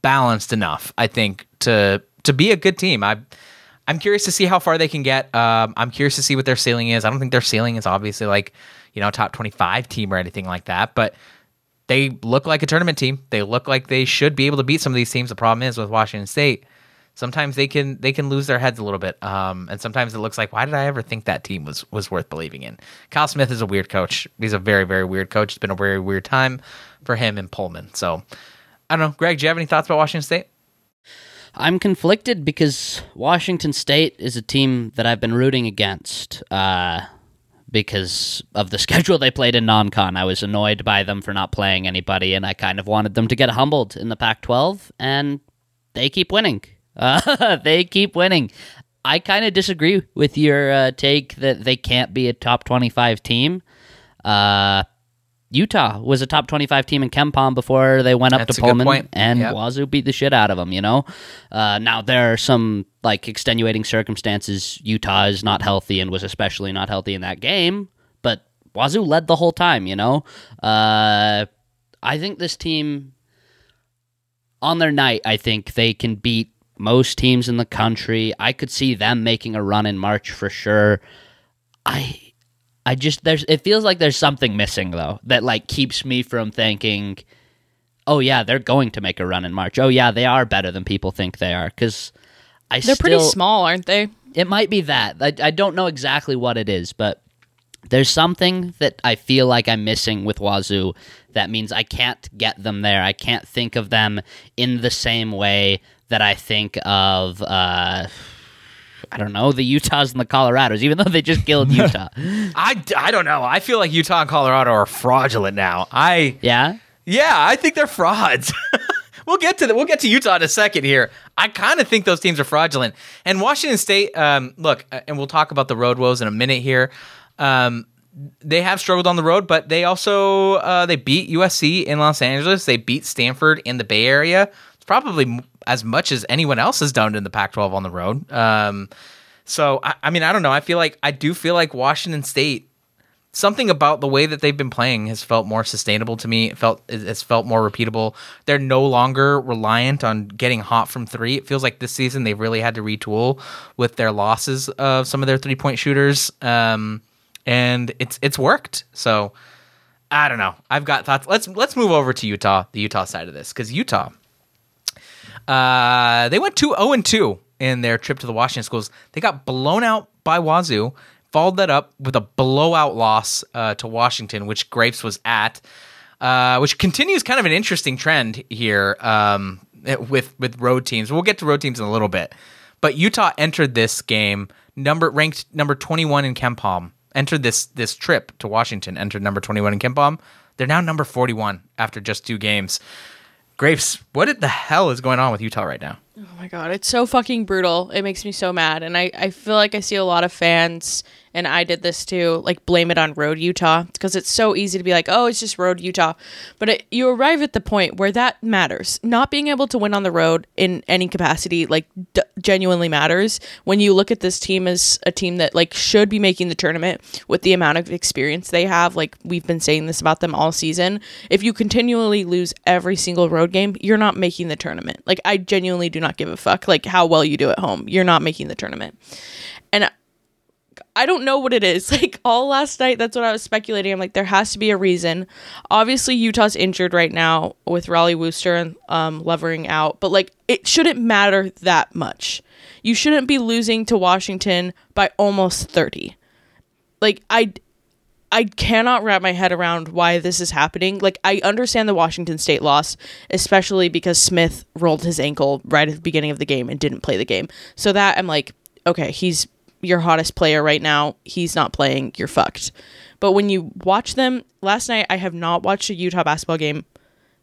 balanced enough, I think, to to be a good team. I I'm curious to see how far they can get. Um, I'm curious to see what their ceiling is. I don't think their ceiling is obviously like you know top 25 team or anything like that, but they look like a tournament team. They look like they should be able to beat some of these teams. The problem is with Washington State, sometimes they can they can lose their heads a little bit, um, and sometimes it looks like why did I ever think that team was was worth believing in? Kyle Smith is a weird coach. He's a very very weird coach. It's been a very weird time for him in Pullman. So I don't know, Greg. Do you have any thoughts about Washington State? I'm conflicted because Washington State is a team that I've been rooting against uh, because of the schedule they played in non con. I was annoyed by them for not playing anybody, and I kind of wanted them to get humbled in the Pac 12, and they keep winning. Uh, they keep winning. I kind of disagree with your uh, take that they can't be a top 25 team. Uh, Utah was a top 25 team in KenPom before they went up That's to Pullman, and Yep. Wazoo beat the shit out of them, you know? Uh, now, there are some like extenuating circumstances. Utah is not healthy and was especially not healthy in that game, but Wazoo led the whole time, you know? Uh, I think this team, on their night, I think they can beat most teams in the country. I could see them making a run in March for sure. I. I just there's it feels like there's something missing though that like keeps me from thinking oh yeah, they're going to make a run in March. Oh yeah, they are better than people think they are because I They're still, pretty small, aren't they? It might be that I, I don't know exactly what it is, but there's something that I feel like I'm missing with Wazoo. That means I can't get them there. I can't think of them in the same way that I think of. Uh, I don't know the Utahs and the Colorados, even though they just killed Utah. I, I don't know. I feel like Utah and Colorado are fraudulent now. I yeah, yeah, I think they're frauds. we'll get to the, we'll get to Utah in a second here. I kind of think those teams are fraudulent. And Washington State, um, look, uh, and we'll talk about the road woes in a minute here. Um, they have struggled on the road, but they also uh, they beat USC in Los Angeles. They beat Stanford in the Bay Area. It's probably as much as anyone else has done in the Pac-12 on the road. Um, so I, I mean, I don't know. I feel like I do feel like Washington State something about the way that they've been playing has felt more sustainable to me. It felt it- it's felt more repeatable. They're no longer reliant on getting hot from three. It feels like this season they've really had to retool with their losses of some of their three point shooters, um, and it's it's worked. So I don't know. I've got thoughts. Let's let's move over to Utah, the Utah side of this, because Utah, uh, they went two zero and two in their trip to the Washington schools. They got blown out by Wazoo. Followed that up with a blowout loss uh, to Washington, which Grapes was at, uh, which continues kind of an interesting trend here um, with with road teams. We'll get to road teams in a little bit, but Utah entered this game number ranked number twenty one in KenPom entered this this trip to Washington, entered number 21 in KenPom. They're now number 41 after just two games. Grapes, what the hell is going on with Utah right now? Oh my god, it's so fucking brutal. It makes me so mad. And I, I feel like I see a lot of fans, and I did this too, like blame it on Road Utah because it's so easy to be like, oh, it's just Road Utah. But it, you arrive at the point where that matters. Not being able to win on the road in any capacity, like, d- genuinely matters when you look at this team as a team that, like, should be making the tournament with the amount of experience they have. Like, we've been saying this about them all season. If you continually lose every single road game, you're not making the tournament. Like, I genuinely do not give a fuck like how well you do at home. You're not making the tournament. And I don't know what it is. Like all last night, that's what I was speculating. I'm like, there has to be a reason. Obviously, Utah's injured right now with Rollie Worster and um, Lovering out, but like it shouldn't matter that much. You shouldn't be losing to Washington by almost 30. Like I I cannot wrap my head around why this is happening. Like I understand the Washington State loss, especially because Smith rolled his ankle right at the beginning of the game and didn't play the game. So that I'm like, okay, he's your hottest player right now. He's not playing. You're fucked. But when you watch them last night, I have not watched a Utah basketball game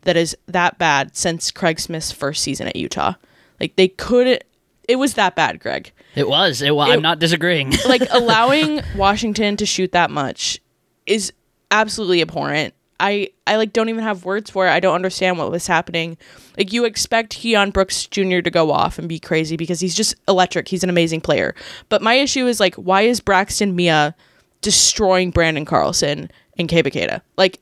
that is that bad since Craig Smith's first season at Utah. Like they couldn't. It was that bad, Greg It was. It was. It- I'm not disagreeing. like allowing Washington to shoot that much is absolutely abhorrent. I I like don't even have words for it. I don't understand what was happening. Like you expect Keon Brooks Jr. to go off and be crazy because he's just electric. He's an amazing player. But my issue is like why is Braxton Meah destroying Branden Carlson and Keba Keita? Like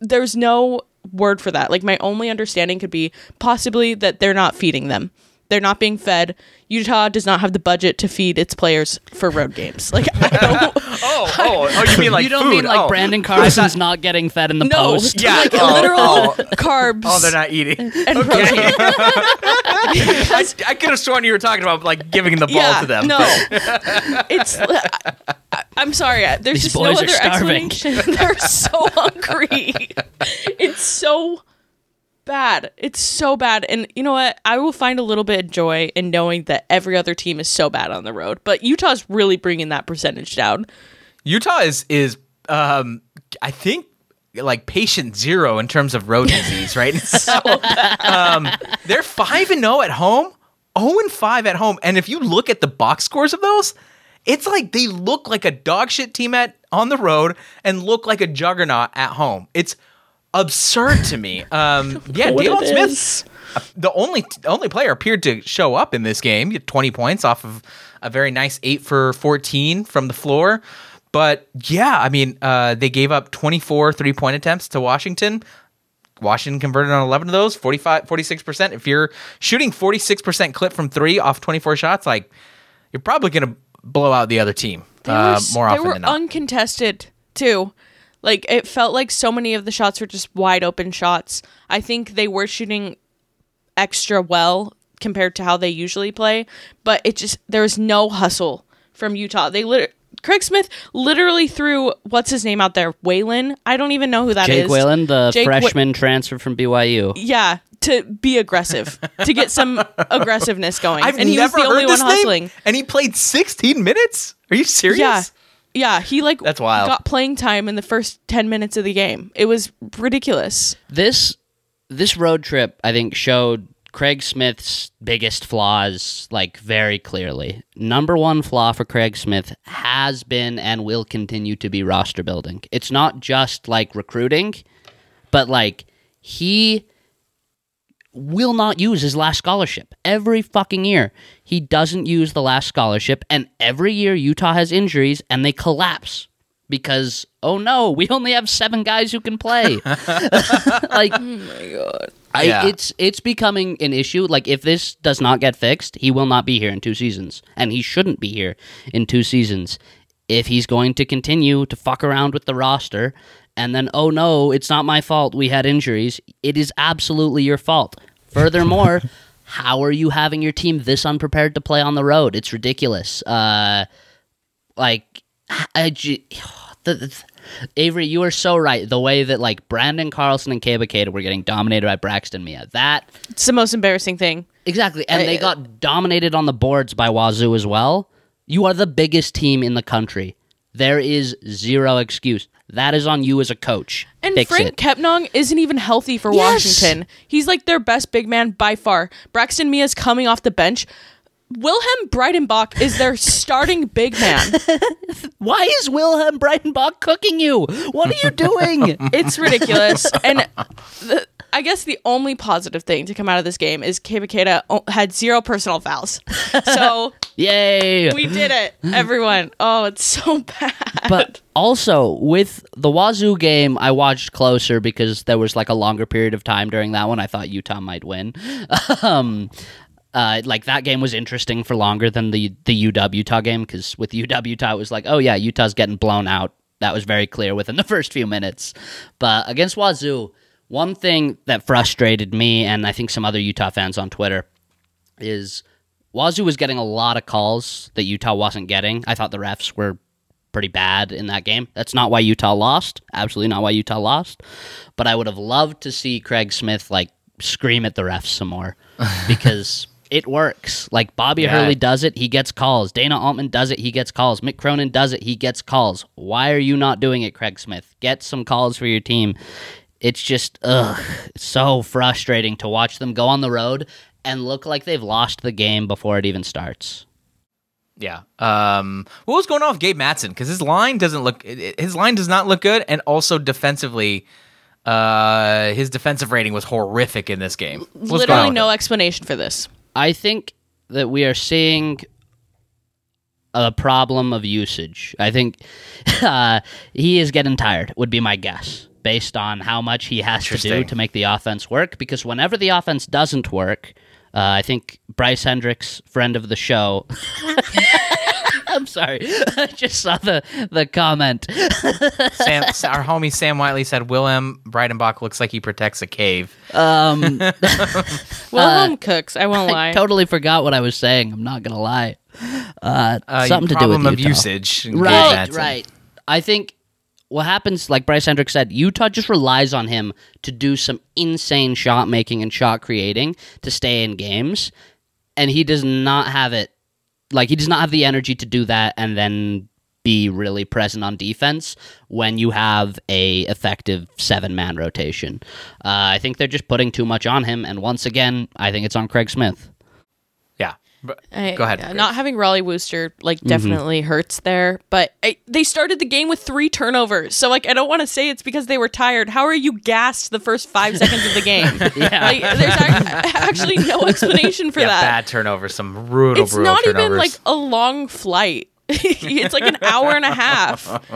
there's no word for that. Like my only understanding could be possibly that they're not feeding them. They're not being fed. Utah does not have the budget to feed its players for road games. Like I don't Oh, oh, oh! You mean like you don't food? mean like oh. Branden Carson's not getting fed in the no, post? Yeah. like Oh, literal oh. carbs. Oh, they're not eating. and protein. I, I could have sworn you were talking about like giving the ball yeah, to them. no, it's. I, I'm sorry. There's These just no are other starving. explanation. They're so hungry. it's so bad. It's so bad. And you know what? I will find a little bit of joy in knowing that every other team is so bad on the road. But Utah's really bringing that percentage down. Utah is is um I think like patient zero in terms of road disease, right? So um, they're five and zero at home, zero and five at home, and if you look at the box scores of those, it's like they look like a dog shit team at on the road and look like a juggernaut at home. It's absurd to me. Um, yeah, What Smith is. the only only player appeared to show up in this game. He had 20 points off of a very nice 8 for 14 from the floor. But yeah, I mean, uh, they gave up 24 three point attempts to Washington. Washington converted on 11 of those, 45, 46%. If you're shooting 46% clip from three off 24 shots, like you're probably going to blow out the other team They uh, were, s- more they often were than not. uncontested too. Like it felt like so many of the shots were just wide open shots. I think they were shooting extra well compared to how they usually play, but it just there was no hustle from Utah. They lit- Craig Smith literally threw what's his name out there, Waylon. I don't even know who that is. Jake Whalen, the Jake Wh- freshman transfer from BYU. Yeah, to be aggressive, to get some aggressiveness going. I've and he never was the only heard one this hustling. name, and he played 16 minutes. Are you serious? Yeah. Yeah, he like That's wild. got playing time in the first 10 minutes of the game. It was ridiculous. This this road trip, I think, showed Craig Smith's biggest flaws like very clearly. Number one flaw for Craig Smith has been and will continue to be roster building. It's not just like recruiting, but like he will not use his last scholarship every fucking year. He doesn't use the last scholarship, and every year Utah has injuries and they collapse because oh no, we only have seven guys who can play. like oh I, Yeah. it's it's becoming an issue. Like if this does not get fixed, he will not be here in two seasons, and he shouldn't be here in two seasons. If he's going to continue to fuck around with the roster, and then oh no, it's not my fault. We had injuries. It is absolutely your fault. Furthermore, how are you having your team this unprepared to play on the road? It's ridiculous. Uh, like I, the, the- Avery, you are so right. The way that like Branden Carlson and Keba Keita were getting dominated by Braxton Meah, that It's the most embarrassing thing. exactly, and they got dominated on the boards by Wazoo as well. You are the biggest team in the country. There is zero excuse. That is on you as a coach. And Fix Franck it. Kepnang isn't even healthy for Yes. Washington. He's like their best big man by far. Braxton Meah's coming off the bench. Wilhelm Breidenbach is their starting big man. Why is Wilhelm Breidenbach cooking you? What are you doing? It's ridiculous. And the, I guess the only positive thing to come out of this game is Keba Keita had zero personal fouls. So Yay! we did it, everyone. Oh, it's so bad. but also with the Wazoo game, I watched closer because there was like a longer period of time during that one. I thought Utah might win. um, uh, like that game was interesting for longer than the the UW Utah game because with UW Utah it was like, oh yeah, Utah's getting blown out. That was very clear within the first few minutes. But against Wazoo, one thing that frustrated me and I think some other Utah fans on Twitter is Wazoo was getting a lot of calls that Utah wasn't getting. I thought the refs were pretty bad in that game. That's not why Utah lost. Absolutely not why Utah lost. But I would have loved to see Craig Smith like scream at the refs some more because it works. Like Bobby Yeah. Hurley does it, he gets calls. Dana Altman does it, he gets calls. Mick Cronin does it, he gets calls. Why are you not doing it, Craig Smith? Get some calls for your team. It's just ugh, so frustrating to watch them go on the road and look like they've lost the game before it even starts. Yeah. Um, what was going on with Gabe Madsen? Because his line doesn't look. it- it- His line does not look good, and also defensively, uh, his defensive rating was horrific in this game. What's Literally no him? explanation for this. I think that we are seeing a problem of usage. I think uh, he is getting tired, would be my guess, based on how much he has to do to make the offense work. Because whenever the offense doesn't work, uh, I think Bryce Hendricks, friend of the show. I'm sorry, I just saw the the comment. Sam, our homie Sam Whiteley said Willem Breidenbach looks like he protects a cave. Um, Wilhelm cooks. I won't lie. I totally forgot what I was saying. I'm not gonna lie. Uh, Uh, something to do with of Utah. usage. in Gabe Right, right. I think what happens, like Bryce Hendricks said, Utah just relies on him to do some insane shot making and shot creating to stay in games, and he does not have it. Like he does not have the energy to do that, and then be really present on defense when you have a effective seven man rotation. Uh, I think they're just putting too much on him, and once again, I think it's on Craig Smith. Yeah. But- I- Go ahead. yeah, Not having Rollie Worster like definitely mm-hmm. hurts there, but I, they started the game with three turnovers. So like I don't want to say it's because they were tired. How are you gassed the first five seconds of the game? Yeah. Like, there's ac- actually no explanation for yeah, that. bad turnovers. Some brutal, it's brutal not turnovers. even like a long flight. it's like an hour and a half.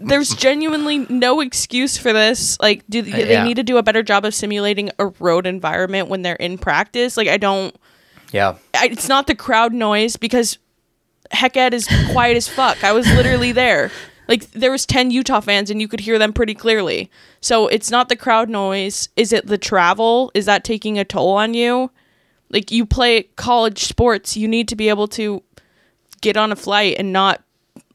There's genuinely no excuse for this. Like, do they, they yeah. need to do a better job of simulating a road environment when they're in practice? Like, I don't. Yeah. I, it's not the crowd noise because Hec Ed is quiet as fuck. I was literally there. Like there was 10 Utah fans and you could hear them pretty clearly. So it's not the crowd noise. Is it the travel? Is that taking a toll on you? Like you play college sports, you need to be able to get on a flight and not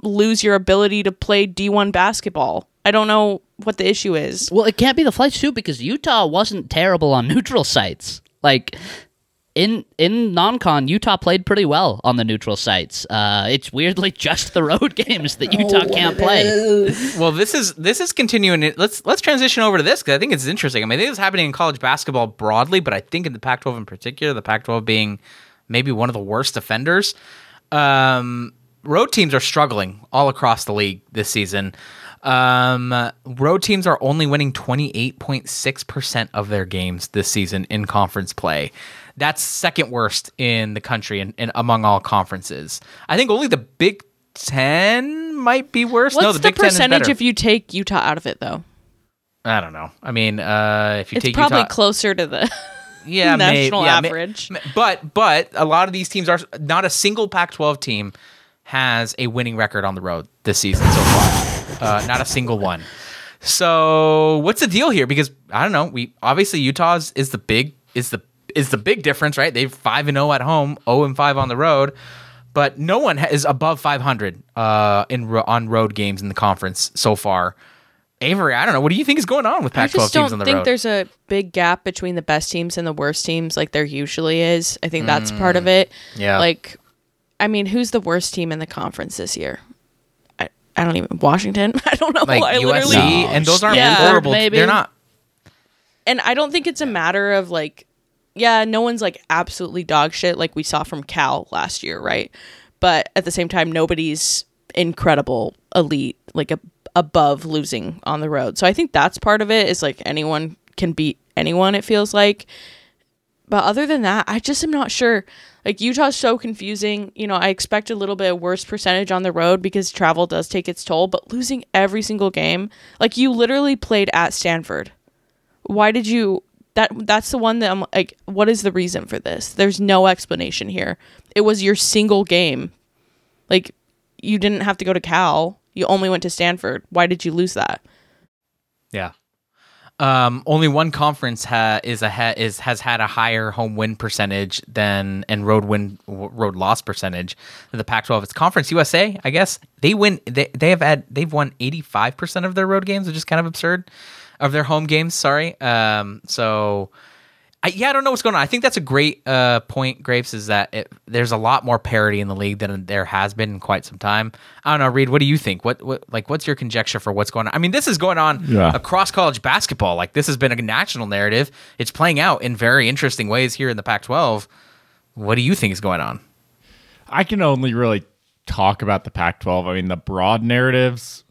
lose your ability to play D1 basketball. I don't know what the issue is. Well, it can't be the flights too because Utah wasn't terrible on neutral sites. Like in in non-con, Utah played pretty well on the neutral sites. Uh, it's weirdly just the road games that Utah can't play. Well, this is this is continuing. Let's let's transition over to this because I think it's interesting. I mean, this is happening in college basketball broadly, but I think in the Pac-12 in particular, the Pac-12 being maybe one of the worst offenders. Um, road teams are struggling all across the league this season. Um, road teams are only winning twenty eight point six percent of their games this season in conference play. That's second worst in the country and, and among all conferences. I think only the Big Ten might be worse. What's no, the, the, percentage if you take Utah out of it, though? I don't know. I mean, uh, if you It's take probably Utah, closer to the yeah, may- national yeah, average. m- but but a lot of these teams are not a single Pac-12 team has a winning record on the road this season so far. Uh, not a single one. So what's the deal here? Because I don't know. We obviously Utah's is the big is the is the big difference, right? They've five and zero at home, zero and five on the road, but no one is above five hundred uh, in on road games in the conference so far. Avery, I don't know. What do you think is going on with I Pac-12 just teams don't on the think road? there's a big gap between the best teams and the worst teams like there usually is. I think that's part Mm. of it. Yeah. Like, I mean, who's the worst team in the conference this year? I, I don't even Washington. I don't know. like I USC, literally and those aren't Yeah. horrible. Maybe. They're not. and I don't think it's a matter of like, yeah, no one's like absolutely dog shit like we saw from Cal last year, right? But at the same time, nobody's incredible elite, like a, above losing on the road. So I think that's part of it. Is like anyone can beat anyone. It feels like. But other than that, I just am not sure. Like Utah's so confusing. You know, I expect a little bit worse percentage on the road because travel does take its toll. But losing every single game, like you literally played at Stanford why did you that that's the one that I'm like what is the reason for this there's no explanation here it was your single game like you didn't have to go to cal you only went to stanford why did you lose that Yeah. Um, only one conference ha- is a ha- is has had a higher home win percentage than and road win road loss percentage than the Pac-12. It's Conference USA, I guess. They win. They they have had they've won eighty five percent of their road games, which is kind of absurd. Of their home games, sorry. Um, so I, yeah, I don't know what's going on. I think that's a great uh, point, Grapes, is that it, there's a lot more parity in the league than there has been in quite some time. I don't know, Reed. What do you think? What, what like what's your conjecture for what's going on? I mean, this is going on Yeah. across college basketball. Like this has been a national narrative. It's playing out in very interesting ways here in the Pac-12. What do you think is going on? I can only really talk about the Pac-12. I mean, the broad narratives,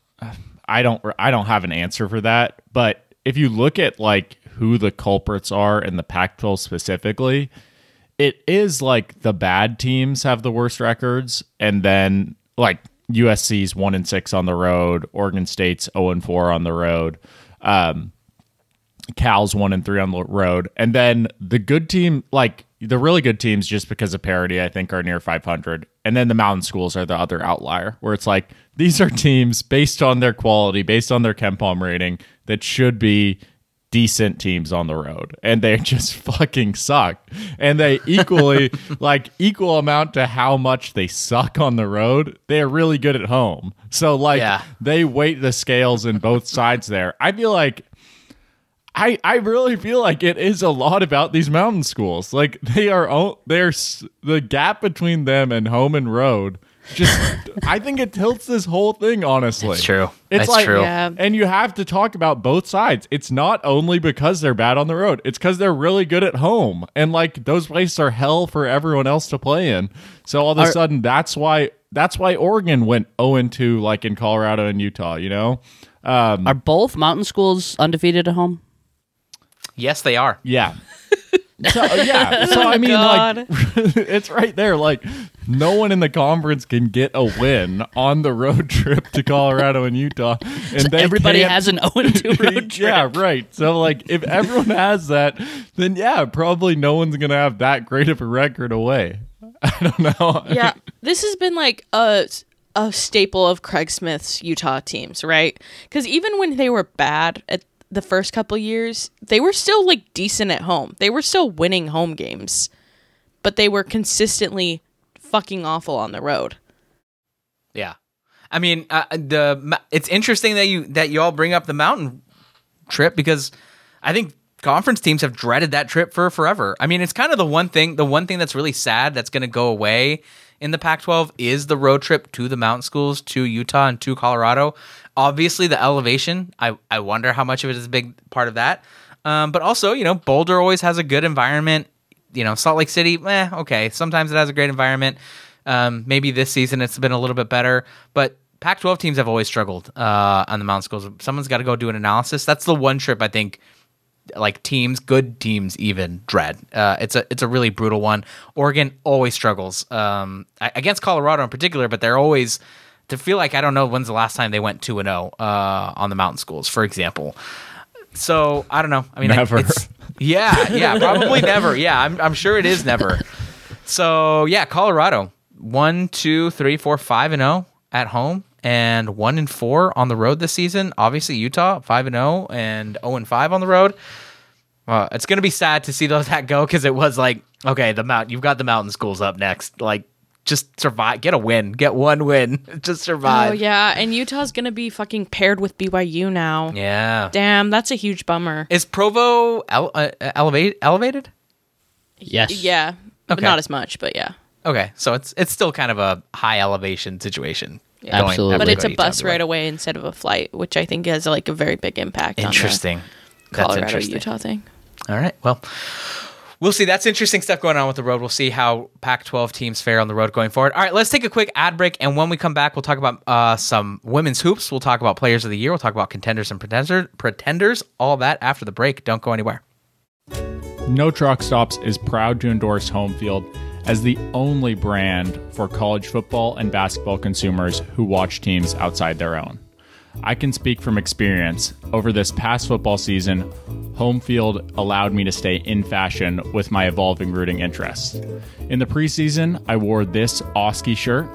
I don't I don't have an answer for that. But if you look at like who the culprits are in the Pac-12 specifically, it is like the bad teams have the worst records, and then like USC's one and six on the road, Oregon State's zero and four on the road. Um, Cal's one and three on the road, and then the good team, like the really good teams, just because of parity, I think are near 500, and then the mountain schools are the other outlier, where it's like these are teams based on their quality, based on their KenPom rating, that should be decent teams on the road, and they just fucking suck, and they equally like equal amount to how much they suck on the road. They are really good at home, so like Yeah. they weight the scales in both sides there. I feel like I I really feel like it is a lot about these mountain schools. Like they are o- they're the gap between them and home and road. Just I think it tilts this whole thing. Honestly, It's true. It's It's like true. Yeah. and you have to talk about both sides. It's not only because they're bad on the road. It's because they're really good at home, and like those places are hell for everyone else to play in. So all of a Are- sudden, that's why that's why Oregon went zero and two, like in Colorado and Utah. You know. Um, are both mountain schools undefeated at home? Yes, they are. Yeah. So uh, yeah, oh so I mean, like, it's right there. Like, no one in the conference can get a win on the road trip to Colorado and Utah, and they Everybody can't- has an 0 2 road trip. yeah, right. So like, if everyone has that, then yeah, probably no one's gonna have that great of a record away. I don't know. yeah this has been like a a staple of craig smith's utah teams right because even when they were bad at the first couple years they were still like decent at home they were still winning home games but they were consistently fucking awful on the road Yeah, I mean, uh, the it's interesting that you that you all bring up the mountain trip because I think conference teams have dreaded that trip for forever. I mean, it's kind of the one thing the one thing that's really sad that's going to go away in the Pac-12 is the road trip to the mountain schools to Utah and to Colorado. Obviously, the elevation. I I wonder how much of it is a big part of that. Um, but also, you know, Boulder always has a good environment. You know, Salt Lake City, eh, okay. Sometimes it has a great environment. Um, maybe this season it's been a little bit better, but Pac-12 teams have always struggled uh, on the mountain schools. Someone's got to go do an analysis. That's the one trip I think like teams, good teams, even dread. Uh, it's a it's a really brutal one. Oregon always struggles um, against Colorado in particular, but they're always To feel like I don't know when's the last time they went two and zero uh, on the mountain schools, for example. So I don't know. I mean, I- Never. it's- yeah, yeah, probably never. Yeah, I'm, I'm sure it is never. So yeah, Colorado one, two, three, four, five and zero at home, and one and four on the road this season. Obviously, Utah five and zero and zero and five on the road. Well, it's gonna be sad to see those that go because it was like okay, the mount you've got the mountain schools up next. Like just survive, get a win, get one win, just survive. Oh yeah, and Utah's gonna be fucking paired with BYU now. yeah. Damn, that's a huge bummer. Is Provo ele- uh, elevate elevated? Yes. Yeah, but not as much, but yeah. Okay, so it's it's still kind of a high elevation situation. Yeah. Absolutely. But it's a bus to everywhere. right away instead of a flight, which I think has like a very big impact. Interesting. on the That's Colorado interesting. Utah thing. All right. Well, we'll see. That's interesting stuff going on with the road. We'll see how Pac 12 teams fare on the road going forward. All right, let's take a quick ad break. And when we come back, we'll talk about uh, some women's hoops. We'll talk about players of the year. We'll talk about contenders and pretender, pretenders. All that after the break. Don't go anywhere. No Truck Stops is proud to endorse Home Field as the only brand for college football and basketball consumers who watch teams outside their own. I can speak from experience. Over this past football season, Home Field allowed me to stay in fashion with my evolving rooting interests. In the preseason, I wore this Oski shirt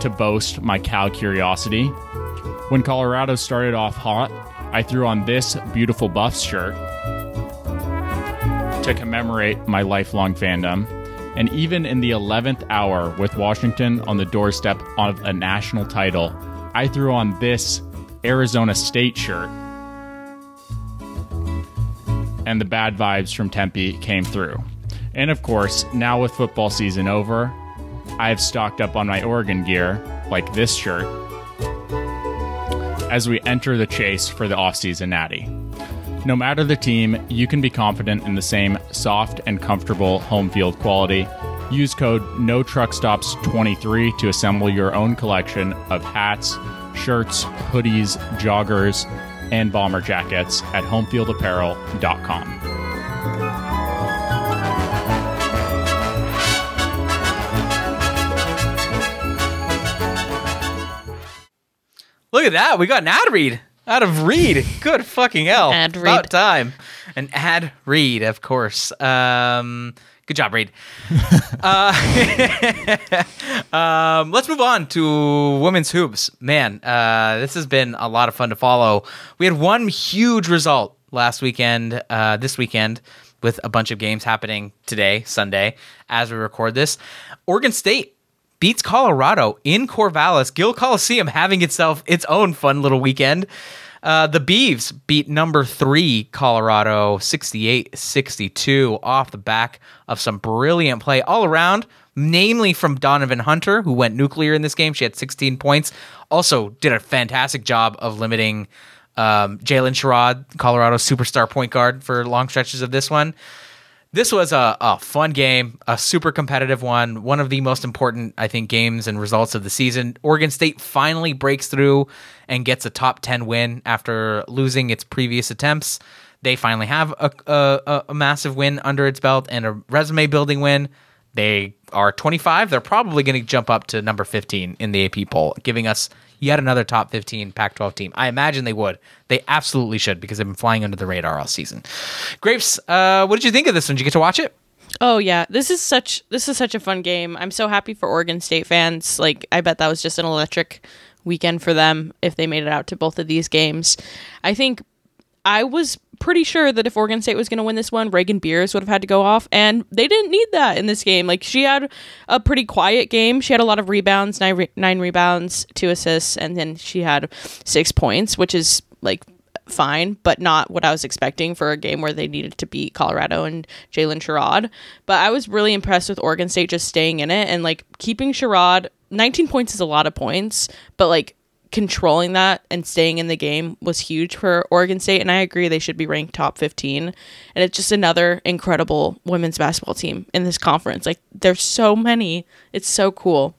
to boast my Cal curiosity. When Colorado started off hot, I threw on this beautiful Buffs shirt to commemorate my lifelong fandom. And even in the 11th hour, with Washington on the doorstep of a national title, I threw on this Arizona State shirt. And the bad vibes from Tempe came through. And of course, now with football season over, I have stocked up on my Oregon gear, like this shirt, as we enter the chase for the offseason natty. No matter the team, you can be confident in the same soft and comfortable home field quality. Use code NOTRUCKSTOPS23 to assemble your own collection of hats, shirts, hoodies, joggers, and bomber jackets at homefieldapparel.com. Look at that. We got an ad read out of Reed. Good fucking hell. Ad About read. time. An ad read, of course. Um, good job, Reed. uh, um, let's move on to women's hoops. Man, uh, this has been a lot of fun to follow. We had one huge result last weekend, uh, this weekend, with a bunch of games happening today, Sunday, as we record this. Oregon State beats Colorado in Corvallis, Gill Coliseum, having itself its own fun little weekend. Uh, the Beavs beat number three Colorado 68 62 off the back of some brilliant play all around, namely from Donovyn Hunter, who went nuclear in this game. She had 16 points. Also, did a fantastic job of limiting um, Jaylyn Sherrod, Colorado's superstar point guard, for long stretches of this one this was a, a fun game, a super competitive one, one of the most important, I think, games and results of the season. Oregon State finally breaks through and gets a top 10 win after losing its previous attempts. They finally have a, a, a massive win under its belt and a resume building win. They are 25. They're probably going to jump up to number 15 in the AP poll, giving us yet another top 15 Pac 12 team. I imagine they would. They absolutely should because they've been flying under the radar all season. Grapes, uh, what did you think of this one? Did you get to watch it? Oh yeah, this is such this is such a fun game. I'm so happy for Oregon State fans. Like I bet that was just an electric weekend for them if they made it out to both of these games. I think I was pretty sure that if Oregon State was going to win this one, Raegan Beers would have had to go off, and they didn't need that in this game. Like she had a pretty quiet game. She had a lot of rebounds, nine, re- nine rebounds, two assists, and then she had six points, which is like fine, but not what I was expecting for a game where they needed to beat Colorado and Jaylyn Sherrod. But I was really impressed with Oregon State just staying in it and like keeping Sherrod. 19 points is a lot of points, but like controlling that and staying in the game was huge for Oregon State. And I agree they should be ranked top 15. And it's just another incredible women's basketball team in this conference. Like there's so many. It's so cool.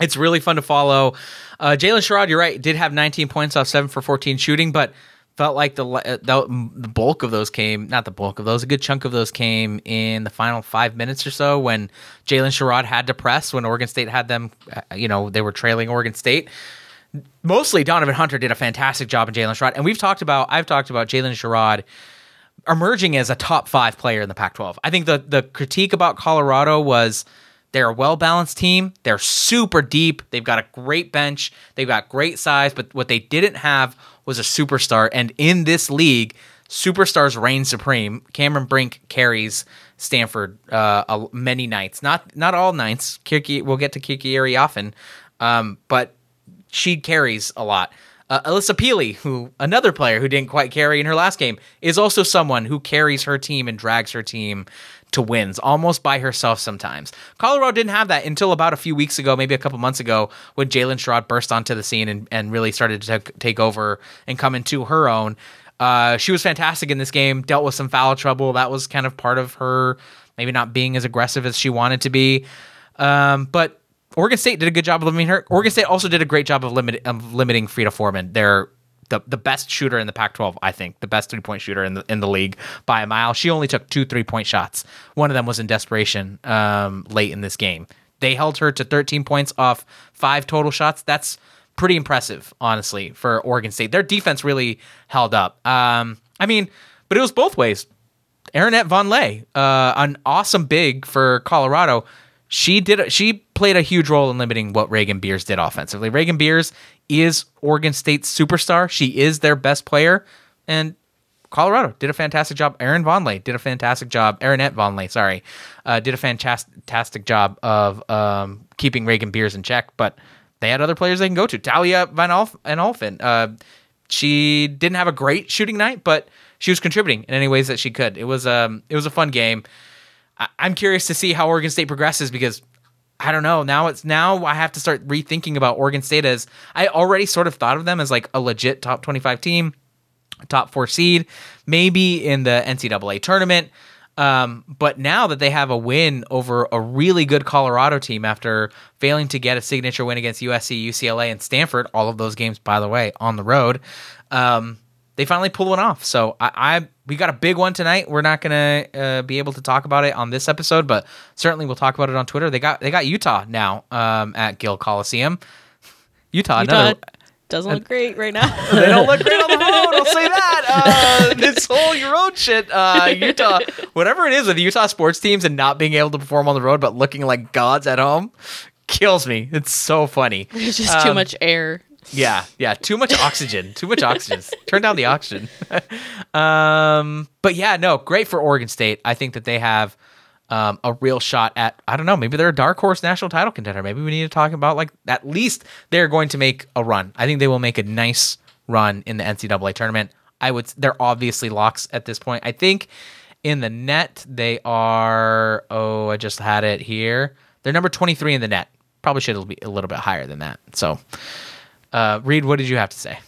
It's really fun to follow. Uh, Jaylyn Sherrod, you're right, did have 19 points off 7 for 14 shooting, but felt like the, uh, the the bulk of those came, not the bulk of those, a good chunk of those came in the final five minutes or so when Jaylyn Sherrod had to press when Oregon State had them, uh, you know, they were trailing Oregon State. Mostly Donovyn Hunter did a fantastic job in Jaylyn Sherrod, and we've talked about, I've talked about Jaylyn Sherrod emerging as a top five player in the Pac-12. I think the the critique about Colorado was they're a well balanced team. They're super deep. They've got a great bench. They've got great size, but what they didn't have was a superstar. And in this league, superstars reign supreme. Cameron Brink carries Stanford uh, many nights, not not all nights. Kirky, we'll get to Kiki Kirky often, um, but she carries a lot. Uh, Alissa Pili, who another player who didn't quite carry in her last game, is also someone who carries her team and drags her team to wins almost by herself sometimes. Colorado didn't have that until about a few weeks ago, maybe a couple months ago, when Jaylyn Sherrod burst onto the scene and, and really started to take over and come into her own. Uh, she was fantastic in this game, dealt with some foul trouble. That was kind of part of her maybe not being as aggressive as she wanted to be. Um, but Oregon State did a good job of limiting her. Oregon State also did a great job of, limit, of limiting Frida Formann. They're the, the best shooter in the Pac-12, I think, the best three-point shooter in the in the league by a mile. She only took two three-point shots. One of them was in desperation um, late in this game. They held her to 13 points off five total shots. That's pretty impressive, honestly, for Oregon State. Their defense really held up. Um, I mean, but it was both ways. Aaronette Vonleh, uh, an awesome big for Colorado she did she played a huge role in limiting what Raegan Beers did offensively. Raegan Beers is Oregon State's superstar. She is their best player, and Colorado did a fantastic job. Aaron Vonleh did a fantastic job. Aaronette Vonleh, sorry, uh, did a fantastic job of um, keeping Raegan Beers in check. But they had other players they can go to. Talia Van Alf and. Uh, she didn't have a great shooting night, but she was contributing in any ways that she could. It was um it was a fun game. I- I'm curious to see how Oregon State progresses because I don't know. Now it's now I have to start rethinking about Oregon State as I already sort of thought of them as like a legit top 25 team, top four seed, maybe in the NCAA tournament. Um, but now that they have a win over a really good Colorado team after failing to get a signature win against USC, UCLA, and Stanford, all of those games, by the way, on the road, um, they finally pull one off. So I, I we got a big one tonight. We're not gonna uh, be able to talk about it on this episode, but certainly we'll talk about it on Twitter. They got they got Utah now um, at Gill Coliseum. Utah, Utah another. doesn't look great right now. They don't look great on the road. I'll say that. Uh, this whole your own shit, uh, Utah, whatever it is with Utah sports teams and not being able to perform on the road, but looking like gods at home, kills me. It's so funny. There's just too Um, much air. Yeah, yeah, too much oxygen. Too much oxygen. Turn down the oxygen. um, but yeah, no, great for Oregon State. I think that they have um, a real shot at. I don't know. Maybe they're a dark horse national title contender. Maybe we need to talk about like at least they're going to make a run. I think they will make a nice run in the NCAA tournament. I would. They're obviously locks at this point. I think in the net they are. Oh, I just had it here. They're number twenty three in the net. Probably should be a little bit higher than that. So. Uh, Reed, what did you have to say?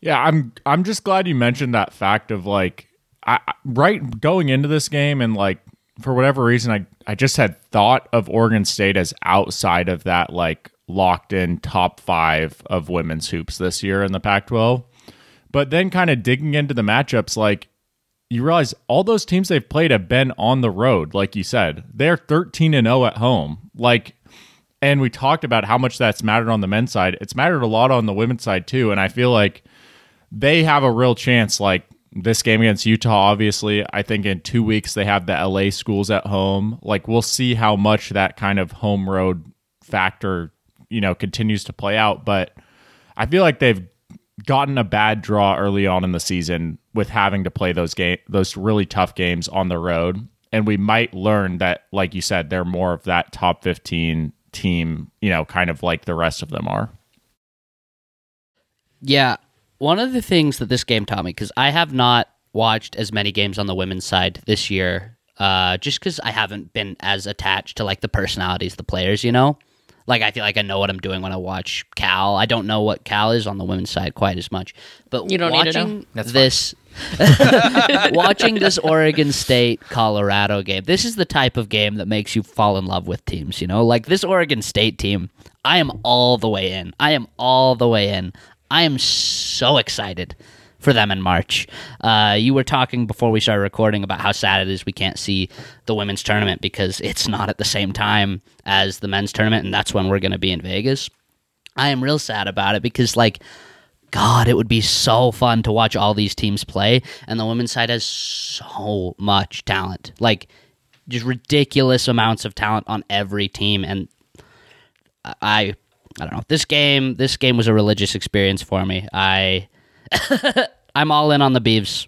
Yeah, I'm I'm just glad you mentioned that fact of like I right going into this game and like for whatever reason I I just had thought of Oregon State as outside of that like locked in top 5 of women's hoops this year in the Pac-12. But then kind of digging into the matchups like you realize all those teams they've played have been on the road like you said. They're 13 and 0 at home. Like and we talked about how much that's mattered on the men's side. It's mattered a lot on the women's side too. And I feel like they have a real chance. Like this game against Utah, obviously, I think in two weeks they have the LA schools at home. Like we'll see how much that kind of home road factor, you know, continues to play out. But I feel like they've gotten a bad draw early on in the season with having to play those game those really tough games on the road. And we might learn that, like you said, they're more of that top fifteen team, you know, kind of like the rest of them are. Yeah, one of the things that this game taught me because I have not watched as many games on the women's side this year, uh, just because I haven't been as attached to like the personalities, the players. You know, like I feel like I know what I'm doing when I watch Cal. I don't know what Cal is on the women's side quite as much, but You don't need to know. That's this. watching this Oregon State Colorado game, this is the type of game that makes you fall in love with teams, you know? Like this Oregon State team, I am all the way in. I am all the way in. I am so excited for them in March. Uh, you were talking before we started recording about how sad it is we can't see the women's tournament because it's not at the same time as the men's tournament, and that's when we're going to be in Vegas. I am real sad about it because, like, God, it would be so fun to watch all these teams play, and the women's side has so much talent. Like, just ridiculous amounts of talent on every team, and I, I don't know. This game, this game was a religious experience for me. I I'm all in on the Beavs.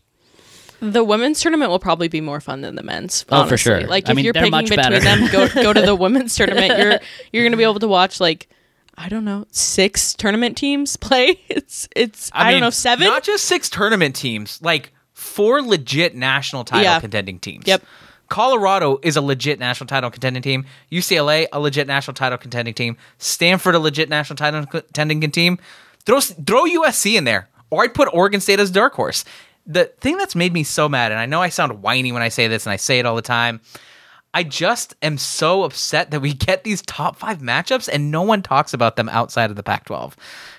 The women's tournament will probably be more fun than the men's. Oh, for sure. Like I if mean, you're picking much between better. them, go go to the women's tournament. You're you're gonna be able to watch like I don't know six tournament teams play. It's it's I, don't know seven. Not just six tournament teams, like four legit national title Yeah. contending teams. Yep. Colorado is a legit national title contending team. UCLA a legit national title contending team. Stanford a legit national title contending team. Throw throw USC in there, or I'd put Oregon State as dark horse. The thing that's made me so mad, and I know I sound whiny when I say this, and I say it all the time. I just am so upset that we get these top five matchups and no one talks about them outside of the Pac-12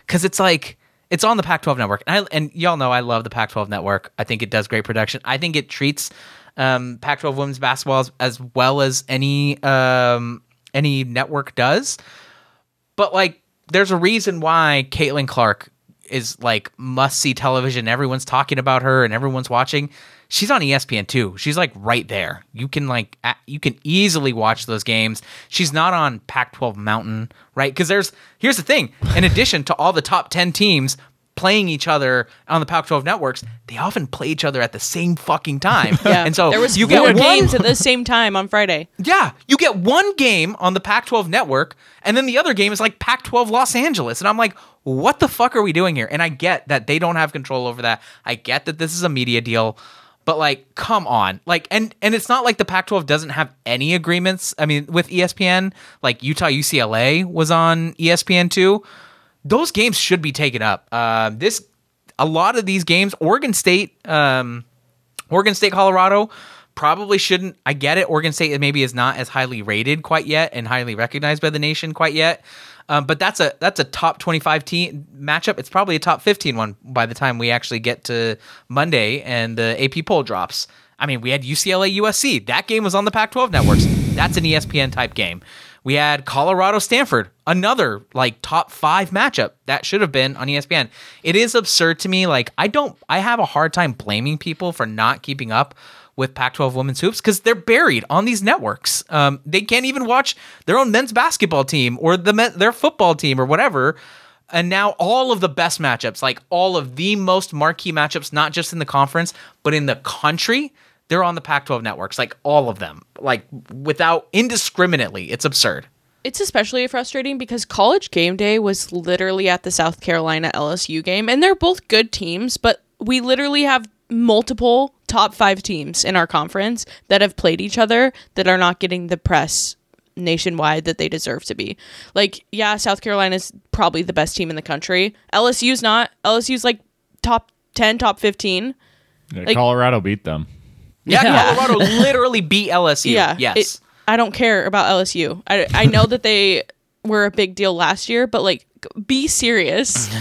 because it's like it's on the Pac-12 network, and, I, and y'all know I love the Pac-12 network. I think it does great production. I think it treats um, Pac-12 women's basketball as, as well as any um, any network does. But like, there's a reason why Caitlin Clark is like must see television. Everyone's talking about her and everyone's watching. She's on ESPN too. She's like right there. You can like you can easily watch those games. She's not on Pac-12 Mountain, right? Because there's here's the thing. In addition to all the top ten teams playing each other on the Pac-12 networks, they often play each other at the same fucking time. yeah, and so there was you four get one games at the same time on Friday. yeah, you get one game on the Pac 12 network, and then the other game is like Pac 12 Los Angeles. And I'm like, what the fuck are we doing here? And I get that they don't have control over that. I get that this is a media deal. But like, come on, like, and and it's not like the Pac-12 doesn't have any agreements. I mean, with ESPN, like Utah UCLA was on ESPN too. Those games should be taken up. Uh, this, a lot of these games, Oregon State, um, Oregon State, Colorado probably shouldn't. I get it. Oregon State maybe is not as highly rated quite yet and highly recognized by the nation quite yet. Um, but that's a that's a top twenty five team matchup. It's probably a top fifteen one by the time we actually get to Monday and the AP poll drops. I mean, we had UCLA USC. That game was on the Pac twelve networks. That's an ESPN type game. We had Colorado Stanford, another like top five matchup that should have been on ESPN. It is absurd to me. Like I don't, I have a hard time blaming people for not keeping up with Pac-12 women's hoops because they're buried on these networks. Um, they can't even watch their own men's basketball team or the men, their football team or whatever. And now all of the best matchups, like all of the most marquee matchups, not just in the conference but in the country, they're on the Pac-12 networks. Like all of them, like without indiscriminately. It's absurd. It's especially frustrating because college game day was literally at the South Carolina LSU game, and they're both good teams, but we literally have multiple top five teams in our conference that have played each other that are not getting the press nationwide that they deserve to be. Like, yeah, South Carolina's probably the best team in the country. LSU's not. LSU's like top 10, top 15. Yeah, Like- Colorado beat them. Yeah, Yeah. Colorado literally beat LSU. Yeah. Yes. it- I don't care about LSU. I, I know that they were a big deal last year, but like, be serious.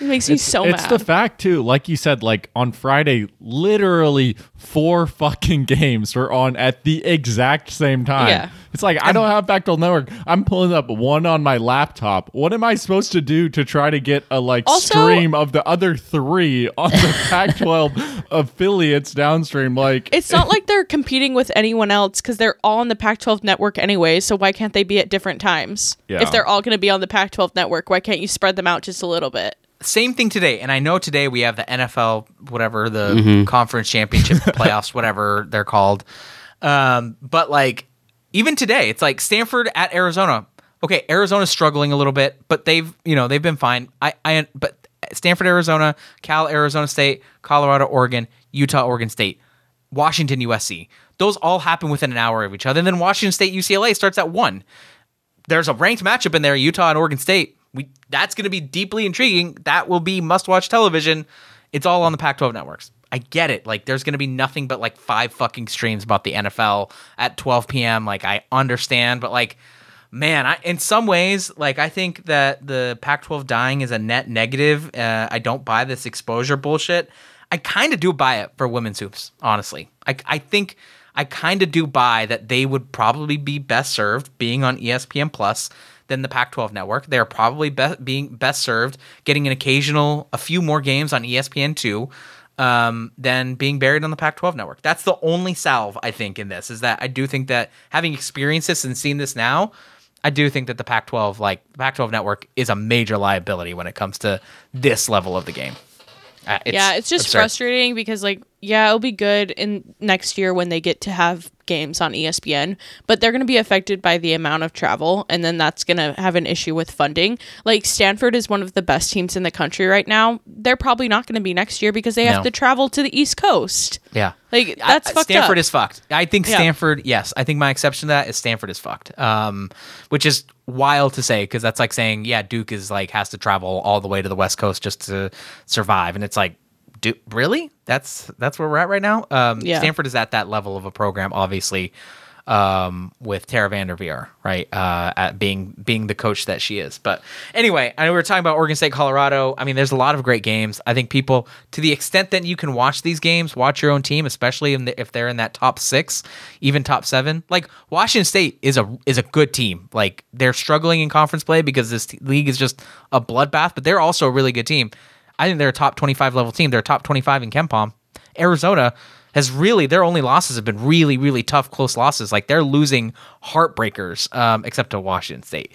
It makes me so it's mad. It's the fact too, like you said, like on Friday, literally four fucking games were on at the exact same time. Yeah. It's like I don't have Bechtel Network. I'm pulling up one on my laptop. What am I supposed to do to try to get a like Also- stream of the other three on the Pac-12 affiliates downstream? Like it's not like they're competing with anyone else because they're all on the Pac 12 network anyway. So why can't they be at different times? Yeah. If they're all going to be on the Pac 12 network, why can't you spread them out just a little bit? Same thing today. And I know today we have the NFL, whatever, the conference championship playoffs, whatever they're called. Um, but like, even today, it's like Stanford at Arizona. Okay, Arizona's struggling a little bit, but they've, you know, they've been fine. I, I, but Stanford, Arizona, Cal, Arizona State, Colorado, Oregon, Utah, Oregon State, Washington, USC. Those all happen within an hour of each other. And then Washington State, UCLA starts at one. There's a ranked matchup in there, Utah and Oregon State. We that's going to be deeply intriguing. That will be must-watch television. It's all on the Pac-12 networks. I get it. Like there's going to be nothing but like five fucking streams about the NFL at 12 p.m. Like I understand, but like man, I, in some ways, like I think that the Pac-12 dying is a net negative. Uh, I don't buy this exposure bullshit. I kind of do buy it for women's hoops, honestly. I, I think I kind of do buy that they would probably be best served being on ESPN Plus than the Pac-12 network. They're probably be- being best served getting an occasional, a few more games on ESPN two um, than being buried on the Pac-12 network. That's the only salve I think in this is that I do think that having experienced this and seen this now, I do think that the Pac-12, like the Pac-12 network, is a major liability when it comes to this level of the game. Uh, yeah, it's just absurd. frustrating because like yeah, it'll be good in next year when they get to have games on ESPN, but they're going to be affected by the amount of travel and then that's going to have an issue with funding. Like Stanford is one of the best teams in the country right now. They're probably not going to be next year because they have to travel to the East Coast. Yeah. Like I- that's fucked Stanford up. is fucked. I think Yeah. Stanford, yes. I think my exception to that is Stanford is fucked. Um, which is wild to say because that's like saying, yeah, Duke is like has to travel all the way to the West Coast just to survive, and it's like, do really? That's that's where we're at right now. Um, Yeah. Stanford is at that level of a program, obviously. Um, with Tara Vanderveer, right, uh, at being being the coach that she is. But anyway, I know we were talking about Oregon State, Colorado. I mean, there's a lot of great games. I think people, to the extent that you can watch these games, watch your own team, especially in the, if they're in that top six, even top seven. Like Washington State is a is a good team. Like they're struggling in conference play because this t- league is just a bloodbath, but they're also a really good team. I think they're a top 25 level team. They're a top 25 in KenPom. Arizona has really their only losses have been really really tough close losses like they're losing heartbreakers um, except to washington state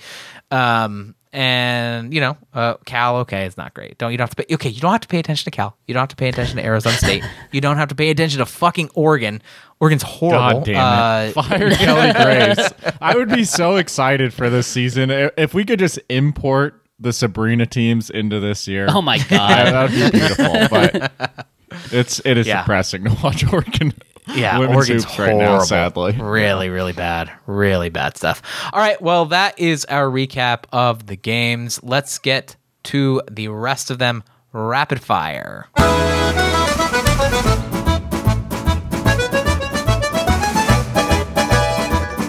um, and you know uh, cal okay it's not great don't you don't have to pay okay you don't have to pay attention to cal you don't have to pay attention to arizona state you don't have to pay attention to fucking oregon oregon's horrible God damn it. Uh, Fire Kelly Graves. I would be so excited for this season if we could just import the Sabrina teams into this year. Oh my God. that would be beautiful. But it's it is Yeah. depressing to watch Oregon. Yeah, women's Oregon's hoops horrible. right now. Sadly, Really, really bad. Really bad stuff. All right, well, that is our recap of the games. Let's get to the rest of them rapid fire.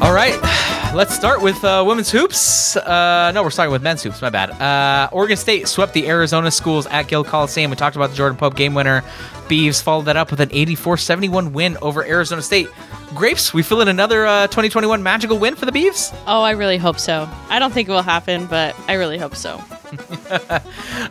All right, let's start with uh, women's hoops. Uh, no, we're starting with men's hoops. My bad. Uh, Oregon State swept the Arizona schools at Gill Coliseum. We talked about the Jordan Pope game winner. Beavs followed that up with an 84-71 win over Arizona State. Grapes, we fill in another uh, 2021 magical win for the Beavs. Oh, I really hope so. I don't think it will happen, but I really hope so.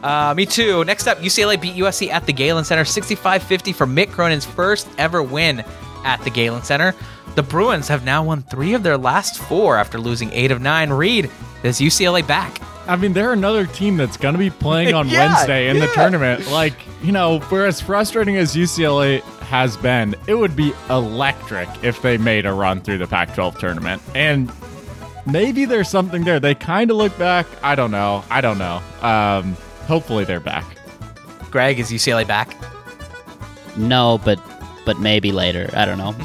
Uh, me too. Next up, UCLA beat USC at the Galen Center 65-50 for Mick Cronin's first ever win at the Galen Center. The Bruins have now won three of their last four after losing eight of nine. Reed, is UCLA back? I mean, they're another team that's going to be playing on Yeah, Wednesday in the tournament. Like, you know, for as frustrating as UCLA has been, it would be electric if they made a run through the Pac 12 tournament. And maybe there's something there. They kind of look back. I don't know. I don't know. Um, hopefully they're back. Greg, is UCLA back? No, but but maybe later. I don't know.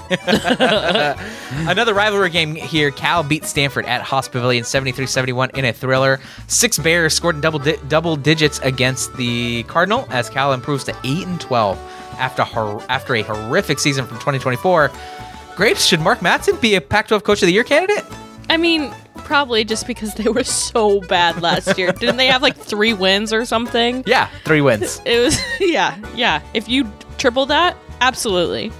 Another rivalry game here. Cal beat Stanford at Haas Pavilion 73-71 in a thriller. Six Bears scored in double di- double digits against the Cardinal as Cal improves to 8 and 12 after hor- after a horrific season from 2024. Grapes, should Mark Madsen be a Pac-12 Coach of the Year candidate? I mean, probably just because they were so bad last year. Didn't they have like three wins or something? Yeah, three wins. It was, yeah, yeah. If you triple that, absolutely.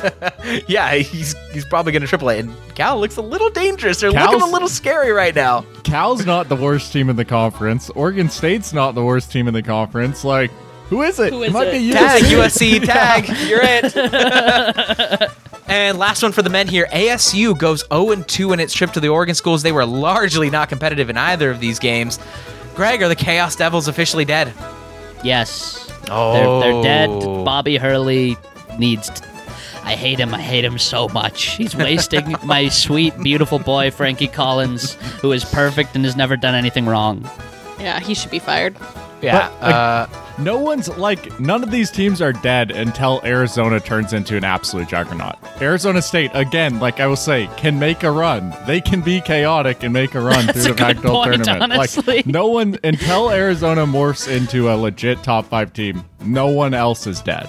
yeah, he's he's probably going to triple it. And Cal looks a little dangerous. They're looking a little scary right now. Cal's not the worst team in the conference. Oregon State's not the worst team in the conference. Like, who is it? Who is it is might it? be you. Tag USC tag. You're it. and last one for the men here. ASU goes 0 2 in its trip to the Oregon schools. They were largely not competitive in either of these games. Greg, are the Chaos Devils officially dead? Yes. Oh. They're, they're dead. Bobby Hurley needs. t- I hate him. I hate him so much. He's wasting my sweet, beautiful boy, Frankie Collins, who is perfect and has never done anything wrong. Yeah, he should be fired. Yeah. But, like, uh, No one's like none of these teams are dead until Arizona turns into an absolute juggernaut. Arizona State, again, like I will say, can make a run. They can be chaotic and make a run through a the good Pac-12 tournament. honestly. Like no one until Arizona morphs into a legit top five team, no one else is dead.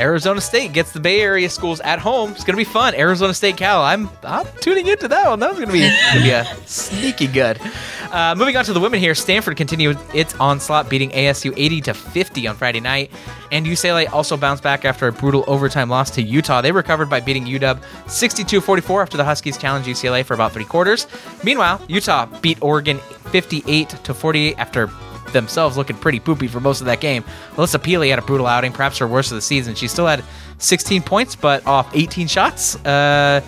Arizona State gets the Bay Area schools at home. It's gonna be fun. Arizona State Cal. I'm I'm tuning into that one. That was gonna be gonna be a sneaky good. Uh, moving on to the women here. Stanford continued its onslaught, beating ASU 80 to 50 on Friday night, and UCLA also bounced back after a brutal overtime loss to Utah. They recovered by beating UW 62-44 after the Huskies challenged UCLA for about three quarters. Meanwhile, Utah beat Oregon 58 to 48 after themselves looking pretty poopy for most of that game. Melissa Pili had a brutal outing, perhaps her worst of the season. She still had 16 points, but off 18 shots. Uh,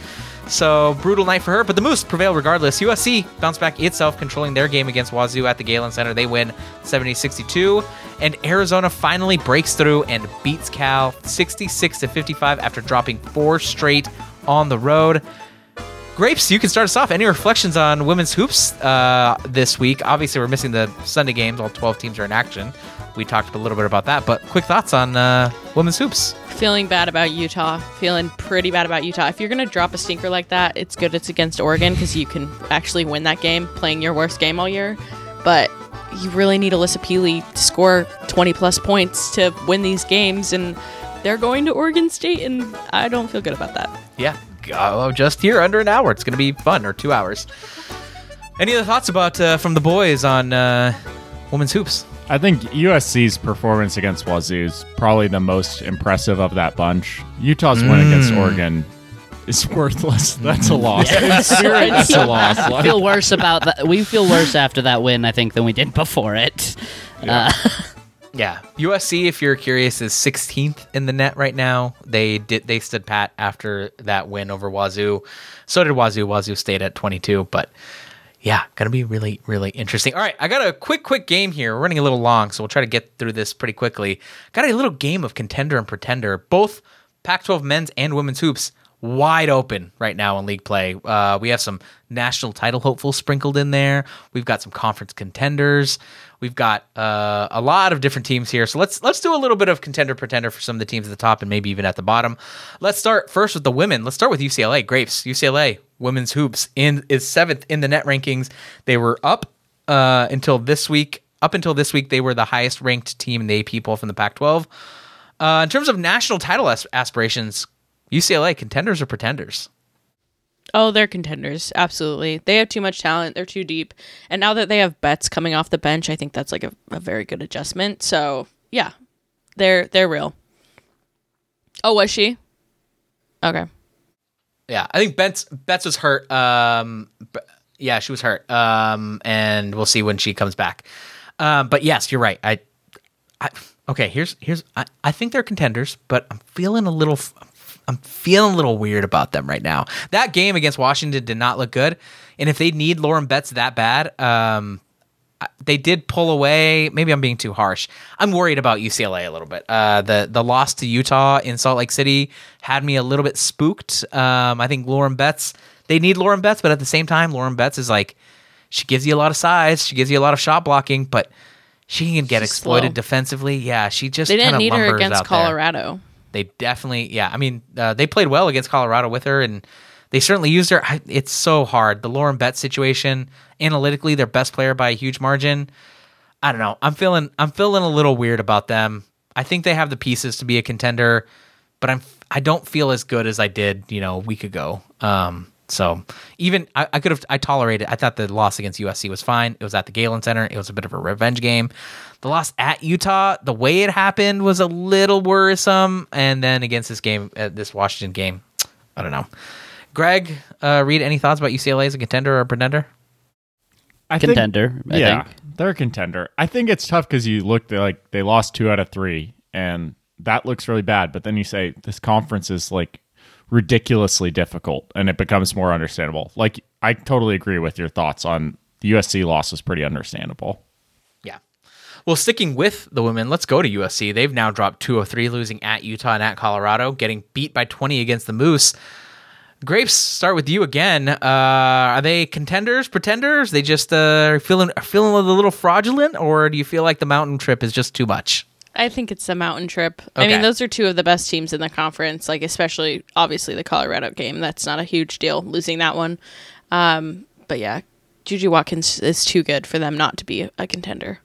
so brutal night for her, but the Moose prevailed regardless. USC bounced back itself, controlling their game against Wazoo at the Galen Center. They win 70-62, and Arizona finally breaks through and beats Cal 66 to 55 after dropping four straight on the road. Grapes, you can start us off. Any reflections on women's hoops uh, this week? Obviously, we're missing the Sunday games. All 12 teams are in action. We talked a little bit about that, but quick thoughts on uh, women's hoops. Feeling bad about Utah. Feeling pretty bad about Utah. If you're going to drop a stinker like that, it's good it's against Oregon because you can actually win that game playing your worst game all year. But you really need Alyssa Pili to score 20 plus points to win these games, and they're going to Oregon State, and I don't feel good about that. Yeah, oh, just here under an hour. It's going to be fun, or two hours. Any other thoughts about uh, from the boys on uh, women's hoops? I think USC's performance against Wazoo is probably the most impressive of that bunch. Utah's win against Oregon is worthless. That's a loss. In that's a loss. We Like, feel worse about that. We feel worse after that win, I think, than we did before it. Uh, Yeah, USC. If you're curious, is 16th in the net right now. They did they stood pat after that win over Wazoo. So did Wazoo. Wazoo stayed at 22, but yeah, gonna be really really interesting. All right, I got a quick quick game here. We're running a little long, so we'll try to get through this pretty quickly. Got a little game of contender and pretender, both Pac-12 men's and women's hoops wide open right now in league play. Uh, we have some national title hopefuls sprinkled in there. We've got some conference contenders. We've got uh, a lot of different teams here. So let's let's do a little bit of contender pretender for some of the teams at the top and maybe even at the bottom. Let's start first with the women. Let's start with UCLA. Grapes. UCLA women's hoops in is seventh in the net rankings. They were up uh, until this week. Up until this week, they were the highest ranked team in the AP poll from the Pac-12. Uh, in terms of national title as- aspirations, UCLA contenders or pretenders? Oh, they're contenders. Absolutely. They have too much talent. They're too deep. And now that they have Betts coming off the bench, I think that's like a, a very good adjustment. So yeah. They're they're real. Oh, was she? Okay. Yeah, I think Betts Betts was hurt. Um, yeah, she was hurt. Um, and we'll see when she comes back. Um, but yes, you're right. I, I okay. Here's here's. I, I think they're contenders, but I'm feeling a little. f- I'm feeling a little weird about them right now. That game against Washington did not look good, and if they need Lauren Betts that bad, um, they did pull away. Maybe I'm being too harsh. I'm worried about UCLA a little bit. Uh, the the loss to Utah in Salt Lake City had me a little bit spooked. Um, I think Lauren Betts. They need Lauren Betts, but at the same time, Lauren Betts is like she gives you a lot of size. She gives you a lot of shot blocking, but she can get She's exploited slow. defensively. Yeah, she just They didn't need her against Colorado. there. They definitely, yeah. I mean, uh, they played well against Colorado with her, and they certainly used her. I, it's so hard. The Lauren Betts situation, analytically, their best player by a huge margin. I don't know. I'm feeling, I'm feeling a little weird about them. I think they have the pieces to be a contender, but I'm, I don't feel as good as I did, you know, a week ago. Um, so even I, I could have, I tolerated. I thought the loss against USC was fine. It was at the Galen Center. It was a bit of a revenge game. The loss at Utah, the way it happened was a little worrisome. And then against this game, uh, this Washington game, I don't know. Greg, uh, read any thoughts about UCLA as a contender or a pretender? I think- Contender, I yeah, think. they're a contender. I think it's tough because you look they're like they lost two out of three, and that looks really bad. But then you say this conference is like ridiculously difficult, and it becomes more understandable. Like I totally agree with your thoughts on the USC loss was pretty understandable. Well, sticking with the women, let's go to USC. They've now dropped 203, losing at Utah and at Colorado, getting beat by 20 against the Moose. Grapes, start with you again. Uh, are they contenders, pretenders? They just uh, are feeling are feeling a little fraudulent, or do you feel like the mountain trip is just too much? I think it's the mountain trip. I mean, those are two of the best teams in the conference. Like, especially obviously the Colorado game. That's not a huge deal losing that one. Um, but yeah, Juju Watkins is too good for them not to be a contender.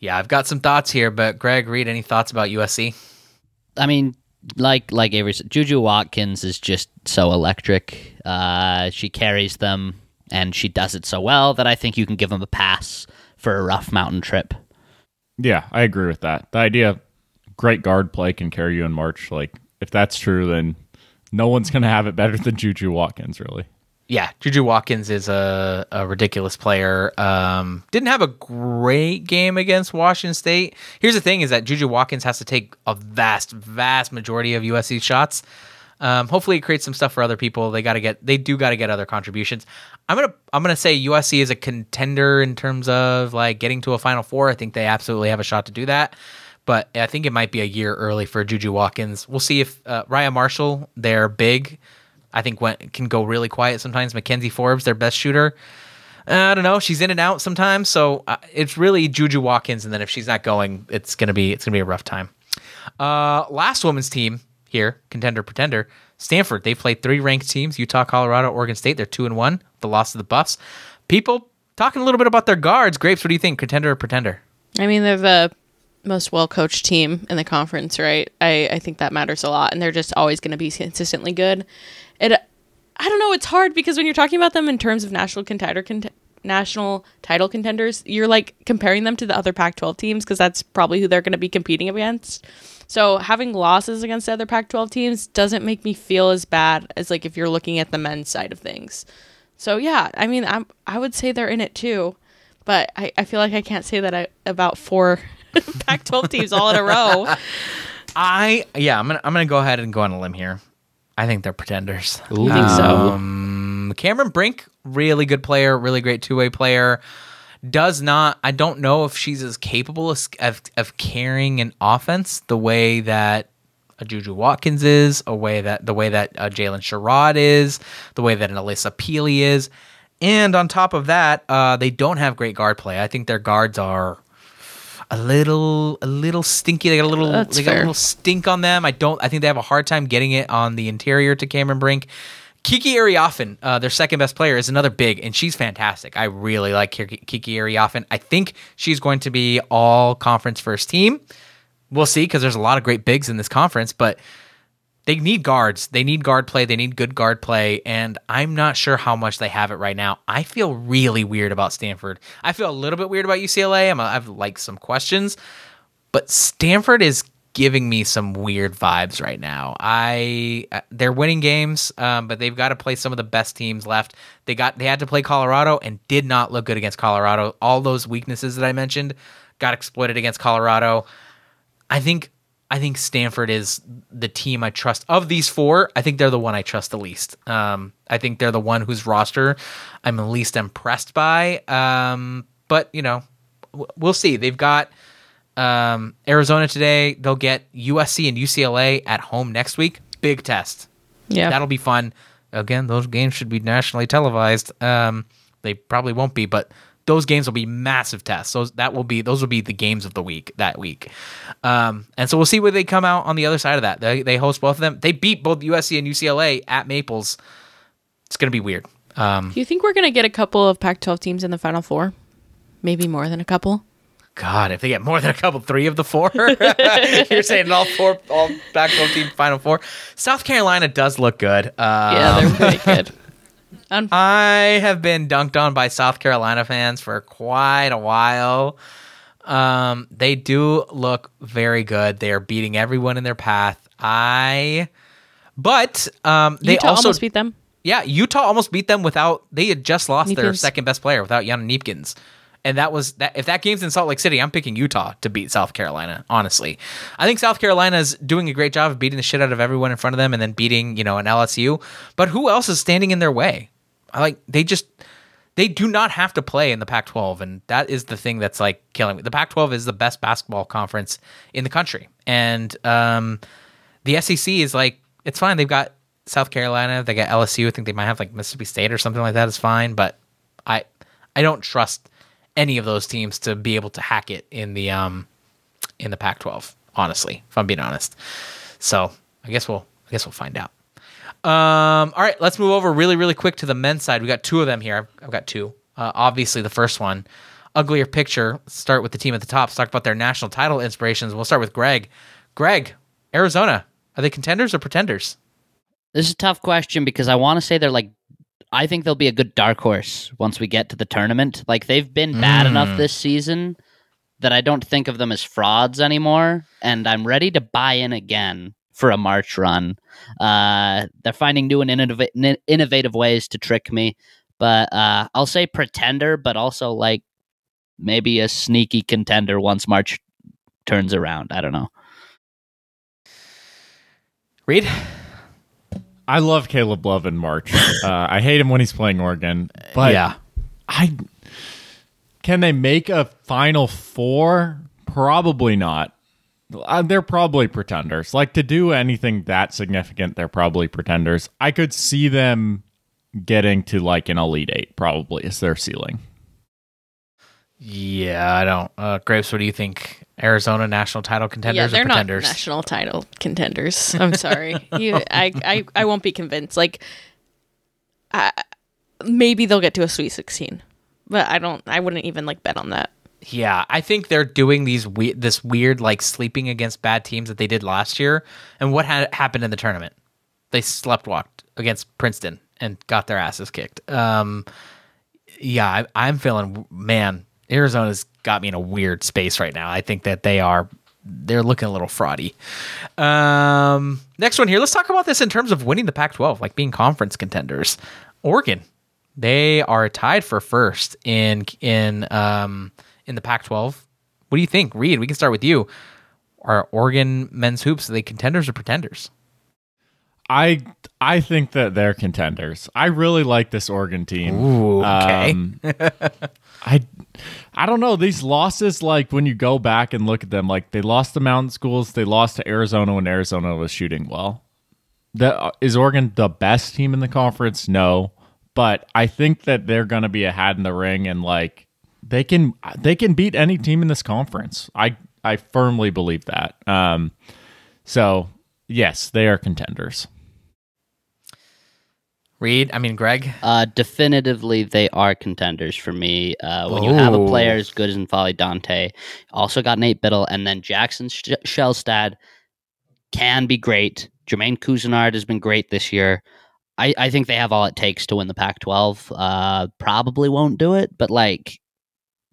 Yeah, I've got some thoughts here, but Greg, read any thoughts about USC? I mean, like like Avery Juju Watkins is just so electric. Uh, she carries them, and she does it so well that I think you can give them a pass for a rough mountain trip. Yeah, I agree with that. The idea of great guard play can carry you in March. Like, if that's true, then no one's going to have it better than Juju Watkins, really. Yeah, Juju Watkins is a, a ridiculous player. Um, didn't have a great game against Washington State. Here's the thing: is that Juju Watkins has to take a vast, vast majority of USC shots. Um, hopefully, it creates some stuff for other people. They got to get, they do got to get other contributions. I'm gonna, I'm gonna say USC is a contender in terms of like getting to a Final Four. I think they absolutely have a shot to do that. But I think it might be a year early for Juju Watkins. We'll see if uh, Rayah Marshall, they're big. I think went, can go really quiet sometimes. McKenzie Forbes, their best shooter. Uh, I don't know. She's in and out sometimes, so uh, it's really Juju Watkins. And then if she's not going, it's gonna be it's gonna be a rough time. Uh, last women's team here, contender pretender, Stanford. They've played three ranked teams: Utah, Colorado, Oregon State. They're two and one. The loss of the Buffs. People talking a little bit about their guards. Grapes, what do you think? Contender or pretender? I mean, they're the most well coached team in the conference, right? I, I think that matters a lot, and they're just always going to be consistently good. It, I don't know, it's hard because when you're talking about them in terms of national contender, cont- national title contenders, you're like comparing them to the other Pac-12 teams because that's probably who they're going to be competing against. So having losses against the other Pac-12 teams doesn't make me feel as bad as like if you're looking at the men's side of things. So yeah, I mean, I'm I would say they're in it too, but I, I feel like I can't say that I, about four Pac-12 teams all in a row. I yeah, I'm gonna I'm gonna go ahead and go on a limb here. I think they're pretenders. You think so? Um, Cameron Brink, really good player, really great two way player. Does not. I don't know if she's as capable as, of of carrying an offense the way that a Juju Watkins is, a way that the way that uh, Jaylyn Sherrod is, the way that an Alyssa Pili is, and on top of that, uh, they don't have great guard play. I think their guards are a little a little stinky. They got a little That's they got a little stink on them. I don't. I think they have a hard time getting it on the interior to Cameron Brink. Kiki Iriafen, uh, their second best player, is another big, and she's fantastic. I really like Kiki Kiki Iriafen. I think she's going to be all conference first team. We'll see because there's a lot of great bigs in this conference, but they need guards. They need guard play. They need good guard play, and I'm not sure how much they have it right now. I feel really weird about Stanford. I feel a little bit weird about UCLA. I'm, I've like some questions, but Stanford is giving me some weird vibes right now. I uh, they're winning games, um, but they've got to play some of the best teams left. They got they had to play Colorado and did not look good against Colorado. All those weaknesses that I mentioned got exploited against Colorado. I think I think Stanford is the team I trust of these four. I think they're the one I trust the least. Um, I think they're the one whose roster I'm the least impressed by. Um, but you know, w- we'll see. They've got um, Arizona today. They'll get USC and UCLA at home next week. Big test. Yeah. That'll be fun. Again, those games should be nationally televised. Um, they probably won't be, but those games will be massive tests. So that will be those will be the games of the week that week. Um, and so we'll see where they come out on the other side of that. They they host both of them. They beat both USC and UCLA at Maples. It's gonna be weird. Um, Do you think we're going to get a couple of Pac 12 teams in the Final Four? Maybe more than a couple? God, if they get more than a couple, three of the four, you're saying all four, all back team final four. South Carolina does look good. Um, Yeah, they're pretty good. Um, I have been dunked on by South Carolina fans for quite a while. Um, they do look very good. They are beating everyone in their path. I, but um, they Utah also almost beat them. yeah, Utah almost beat them without they had just lost their second best player without Yana Kneepkens. And that was that if that game's in Salt Lake City, I'm picking Utah to beat South Carolina, honestly. I think South Carolina's doing a great job of beating the shit out of everyone in front of them and then beating, you know, an LSU. But who else is standing in their way? I like they just they do not have to play in the Pac-12 and that is the thing that's like killing me. The Pac-12 is the best basketball conference in the country. And um the SEC is like it's fine. They've got South Carolina, they got LSU. I think they might have like Mississippi State or something like that. Is fine, but I I don't trust any of those teams to be able to hack it in the um in the Pac-12. Honestly, if I'm being honest. So I guess we'll I guess we'll find out. Um, all right, let's move over really, really quick to the men's side. We got two of them here. I've, I've got two. Uh, obviously, the first one, uglier picture. Let's start with the team at the top. Let's talk about their national title inspirations. We'll start with Greg. Greg, Arizona. Are they contenders or pretenders? This is a tough question because I want to say they're like I think they'll be a good dark horse once we get to the tournament. Like they've been bad Mm. enough this season that I don't think of them as frauds anymore, and I'm ready to buy in again for a March run. Uh, they're finding new and innov- innovative ways to trick me, but uh, I'll say pretender, but also like maybe a sneaky contender once March turns around. I don't know. Reed? I love Caleb Love in March. Uh, I hate him when he's playing Oregon, but yeah. I can they make a Final Four? Probably not. Uh, they're probably pretenders. Like to do anything that significant, they're probably pretenders. I could see them getting to like an Elite Eight. Probably is their ceiling. Yeah, I don't. Uh, Grapes, what do you think? Arizona national title contenders yeah, they're not pretenders? national title contenders. I'm sorry. you, I, I, I won't be convinced. Like, I, maybe they'll get to a Sweet 16, but I don't. I wouldn't even like bet on that. Yeah, I think they're doing these we- this weird like sleeping against bad teams that they did last year. And what had happened in the tournament? They slept walked against Princeton and got their asses kicked. Um, yeah, I, I'm feeling man. Arizona's got me in a weird space right now. I think that they are they're looking a little fraudy. Um, next one here. Let's talk about this in terms of winning the Pac-12, like being conference contenders. Oregon, they are tied for first in in um in the Pac-12. What do you think, Reed? We can start with you. Are Oregon men's hoops are they contenders or pretenders? I I think that they're contenders. I really like this Oregon team. Ooh, okay. Um, I I don't know these losses. Like when you go back and look at them, like they lost the Mountain Schools, they lost to Arizona when Arizona was shooting well. That is Oregon the best team in the conference? No, but I think that they're going to be a hat in the ring and like they can they can beat any team in this conference. I I firmly believe that. Um, so yes, they are contenders. Reed, I mean Greg. Uh, definitively, they are contenders for me. Uh, when you have a player as good as N'Faly Dante, also got Nate Bittle, and then Jackson Sh- Shelstad can be great. Jermaine Couisnard has been great this year. I, I think they have all it takes to win the Pac-12. Uh, probably won't do it, but like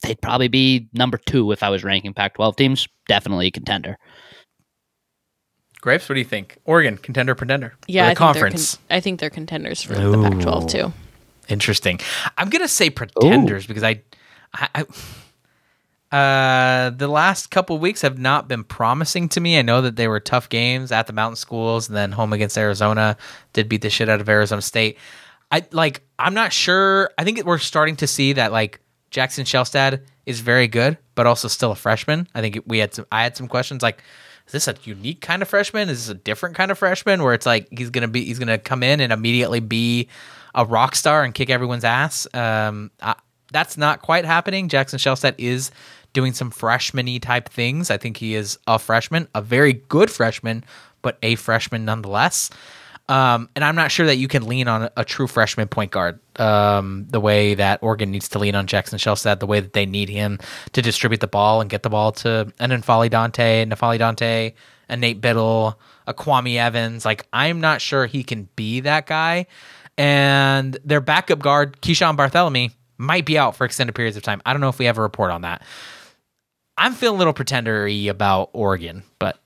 they'd probably be number two if I was ranking Pac-12 teams. Definitely a contender. Grapes, what do you think? Oregon, contender, pretender? Yeah, Or I the think they're conference. con- I think they're contenders for the Pac-12 too. Interesting. I'm gonna say pretenders because I, I, I uh, the last couple weeks have not been promising to me. I know that they were tough games at the mountain schools and then home against Arizona. Did beat the shit out of Arizona State. I like. I'm not sure. I think we're starting to see that like Jackson Shelstad is very good, but also still a freshman. I think we had some. I had some questions like. Is this a unique kind of freshman? Is this a different kind of freshman where it's like he's gonna be he's gonna come in and immediately be a rock star and kick everyone's ass? Um, I, that's not quite happening. Jackson Shelstad is doing some freshman-y type things. I think he is a freshman, a very good freshman, but a freshman nonetheless. Um, and I'm not sure that you can lean on a true freshman point guard um, the way that Oregon needs to lean on Jackson Shelstad, the way that they need him to distribute the ball and get the ball to an N'Faly Dante, Nafali Dante, a Nate Bittle, a Kwame Evans. Like, I'm not sure he can be that guy. And their backup guard, Keeshawn Barthelemy, might be out for extended periods of time. I don't know if we have a report on that. I'm feeling a little pretendery about Oregon, but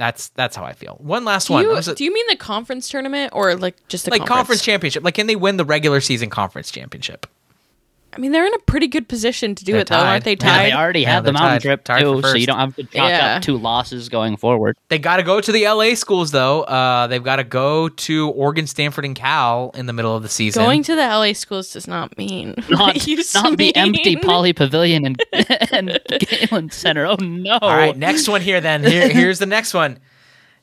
that's that's how I feel. One last Do one. you, a- do you mean the conference tournament or like just the like conference. conference? championship. Like, can they win the regular season conference championship? I mean, they're in a pretty good position to do They're it, though, tied. aren't they? Yeah, Yeah, they Tied. already Yeah, have the mountain tied- trip tied too, so you don't have to chalk Yeah. up two losses going forward. They got to go to the LA schools though. Uh, they've got to go to Oregon, Stanford, and Cal in the middle of the season. Going to the LA schools does not mean not, what it used to not the empty mean. Pauley Pavilion and, and Galen Center. Oh no! All right, next one here. Then here, here's the next one.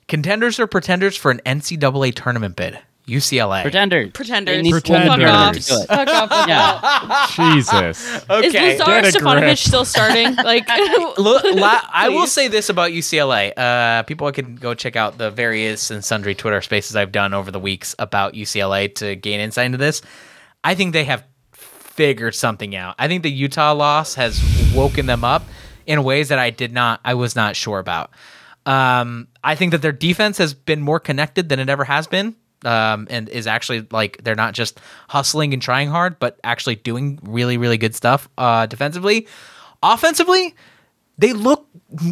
Contenders or pretenders for an NCAA tournament bid? UCLA. pretenders. Pretenders. They Pretenders. Fuck off. do it. Fuck off with. Yeah, Jesus. Is okay. Lazar Get Stefanovic still starting? Like, Look, la- I will say this about UCLA. Uh, people can go check out the various and sundry Twitter spaces I've done over the weeks about UCLA to gain insight into this. I think they have figured something out. I think the Utah loss has woken them up in ways that I did not, I was not sure about. Um, I think that their defense has been more connected than it ever has been. Um, and is actually like they're not just hustling and trying hard, but actually doing really, really good stuff uh, defensively. Offensively, they look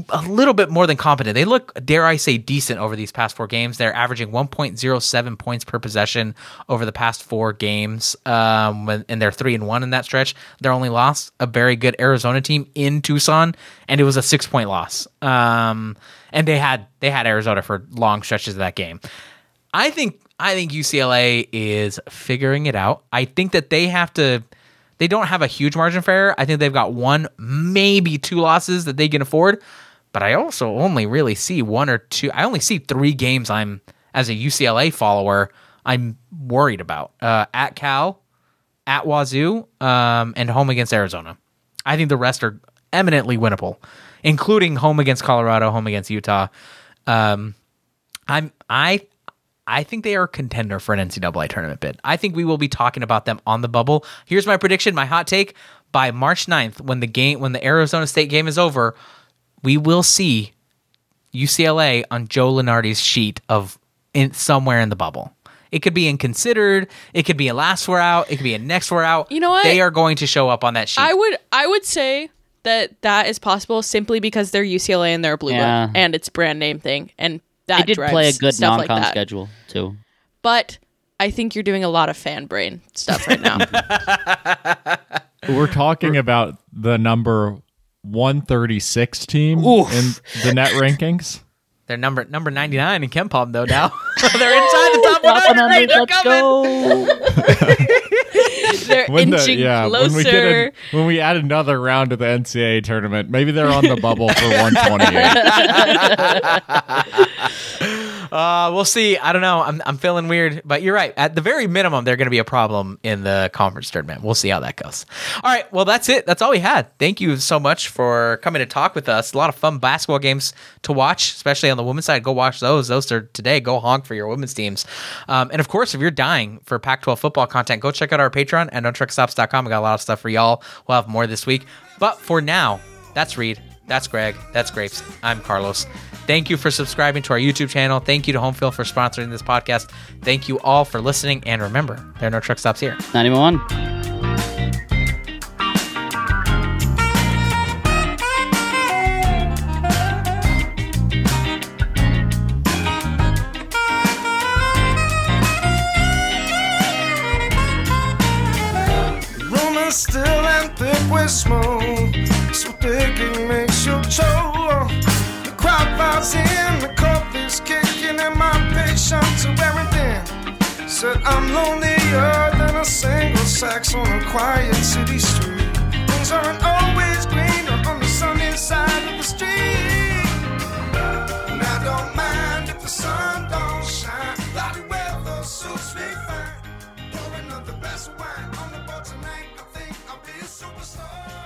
a little bit more than competent. They look, dare I say, decent over these past four games. They're averaging 1.07 points per possession over the past four games, um, and they're three and one in that stretch. They're only lost a very good Arizona team in Tucson, and it was a six point loss. Um, and they had they had Arizona for long stretches of that game. I think I think UCLA is figuring it out. I think that they have to they don't have a huge margin for error. I think they've got one, maybe two losses that they can afford. But I also only really see one or two. I only see three games I'm, as a UCLA follower, I'm worried about. Uh, at Cal, at Wazoo, um, and home against Arizona. I think the rest are eminently winnable, including home against Colorado, home against Utah. Um, I'm I I think they are a contender for an NCAA tournament bid. I think we will be talking about them on the bubble. Here's my prediction, my hot take. By March 9th, when the game when the Arizona State game is over, we will see UCLA on Joe Lunardi's sheet of in somewhere in the bubble. It could be in considered, it could be a last four out, it could be a next four out. You know what? They are going to show up on that sheet. I would I would say that that is possible simply because they're UCLA and they're a blue Yeah. blood, and it's brand name thing, and that They did drives play a good non-con that. schedule too. But I think you're doing a lot of fan brain stuff right now. We're talking about the number 136 team Oof. in the net rankings. They're number number 99 in KenPom though now. They're inside the top 100. They're let's coming. They're When the, yeah, closer. when we get a, when we add another round to the NCAA tournament, maybe they're on the bubble for 128. Uh, we'll see. I don't know. I'm, I'm feeling weird, but you're right. At the very minimum, they're going to be a problem in the conference tournament. We'll see how that goes. All right. Well, that's it. That's all we had. Thank you so much for coming to talk with us. A lot of fun basketball games to watch, especially on the women's side. Go watch those. Those are today. Go honk for your women's teams. Um, and of course, if you're dying for Pac 12 football content, go check out our Patreon at notruckstops.com. We got a lot of stuff for y'all. We'll have more this week. But for now, that's Reed. That's Greg. That's Grapes. I'm Carlos. Thank you for subscribing to our YouTube channel. Thank you to Homefield for sponsoring this podcast. Thank you all for listening. And remember, there are no truck stops here. 91. room is still and thick with smoke. So thick it makes you choke was the coffee's kicking and my patience to wearing thin. Said I'm lonelier than a single sex on a quiet city street. Things aren't always greener on the sunny side of the street. And I don't mind if the sun don't shine. Cloudy weather suits me fine. Pouring up the best wine on the boat tonight. I think I'll be a superstar.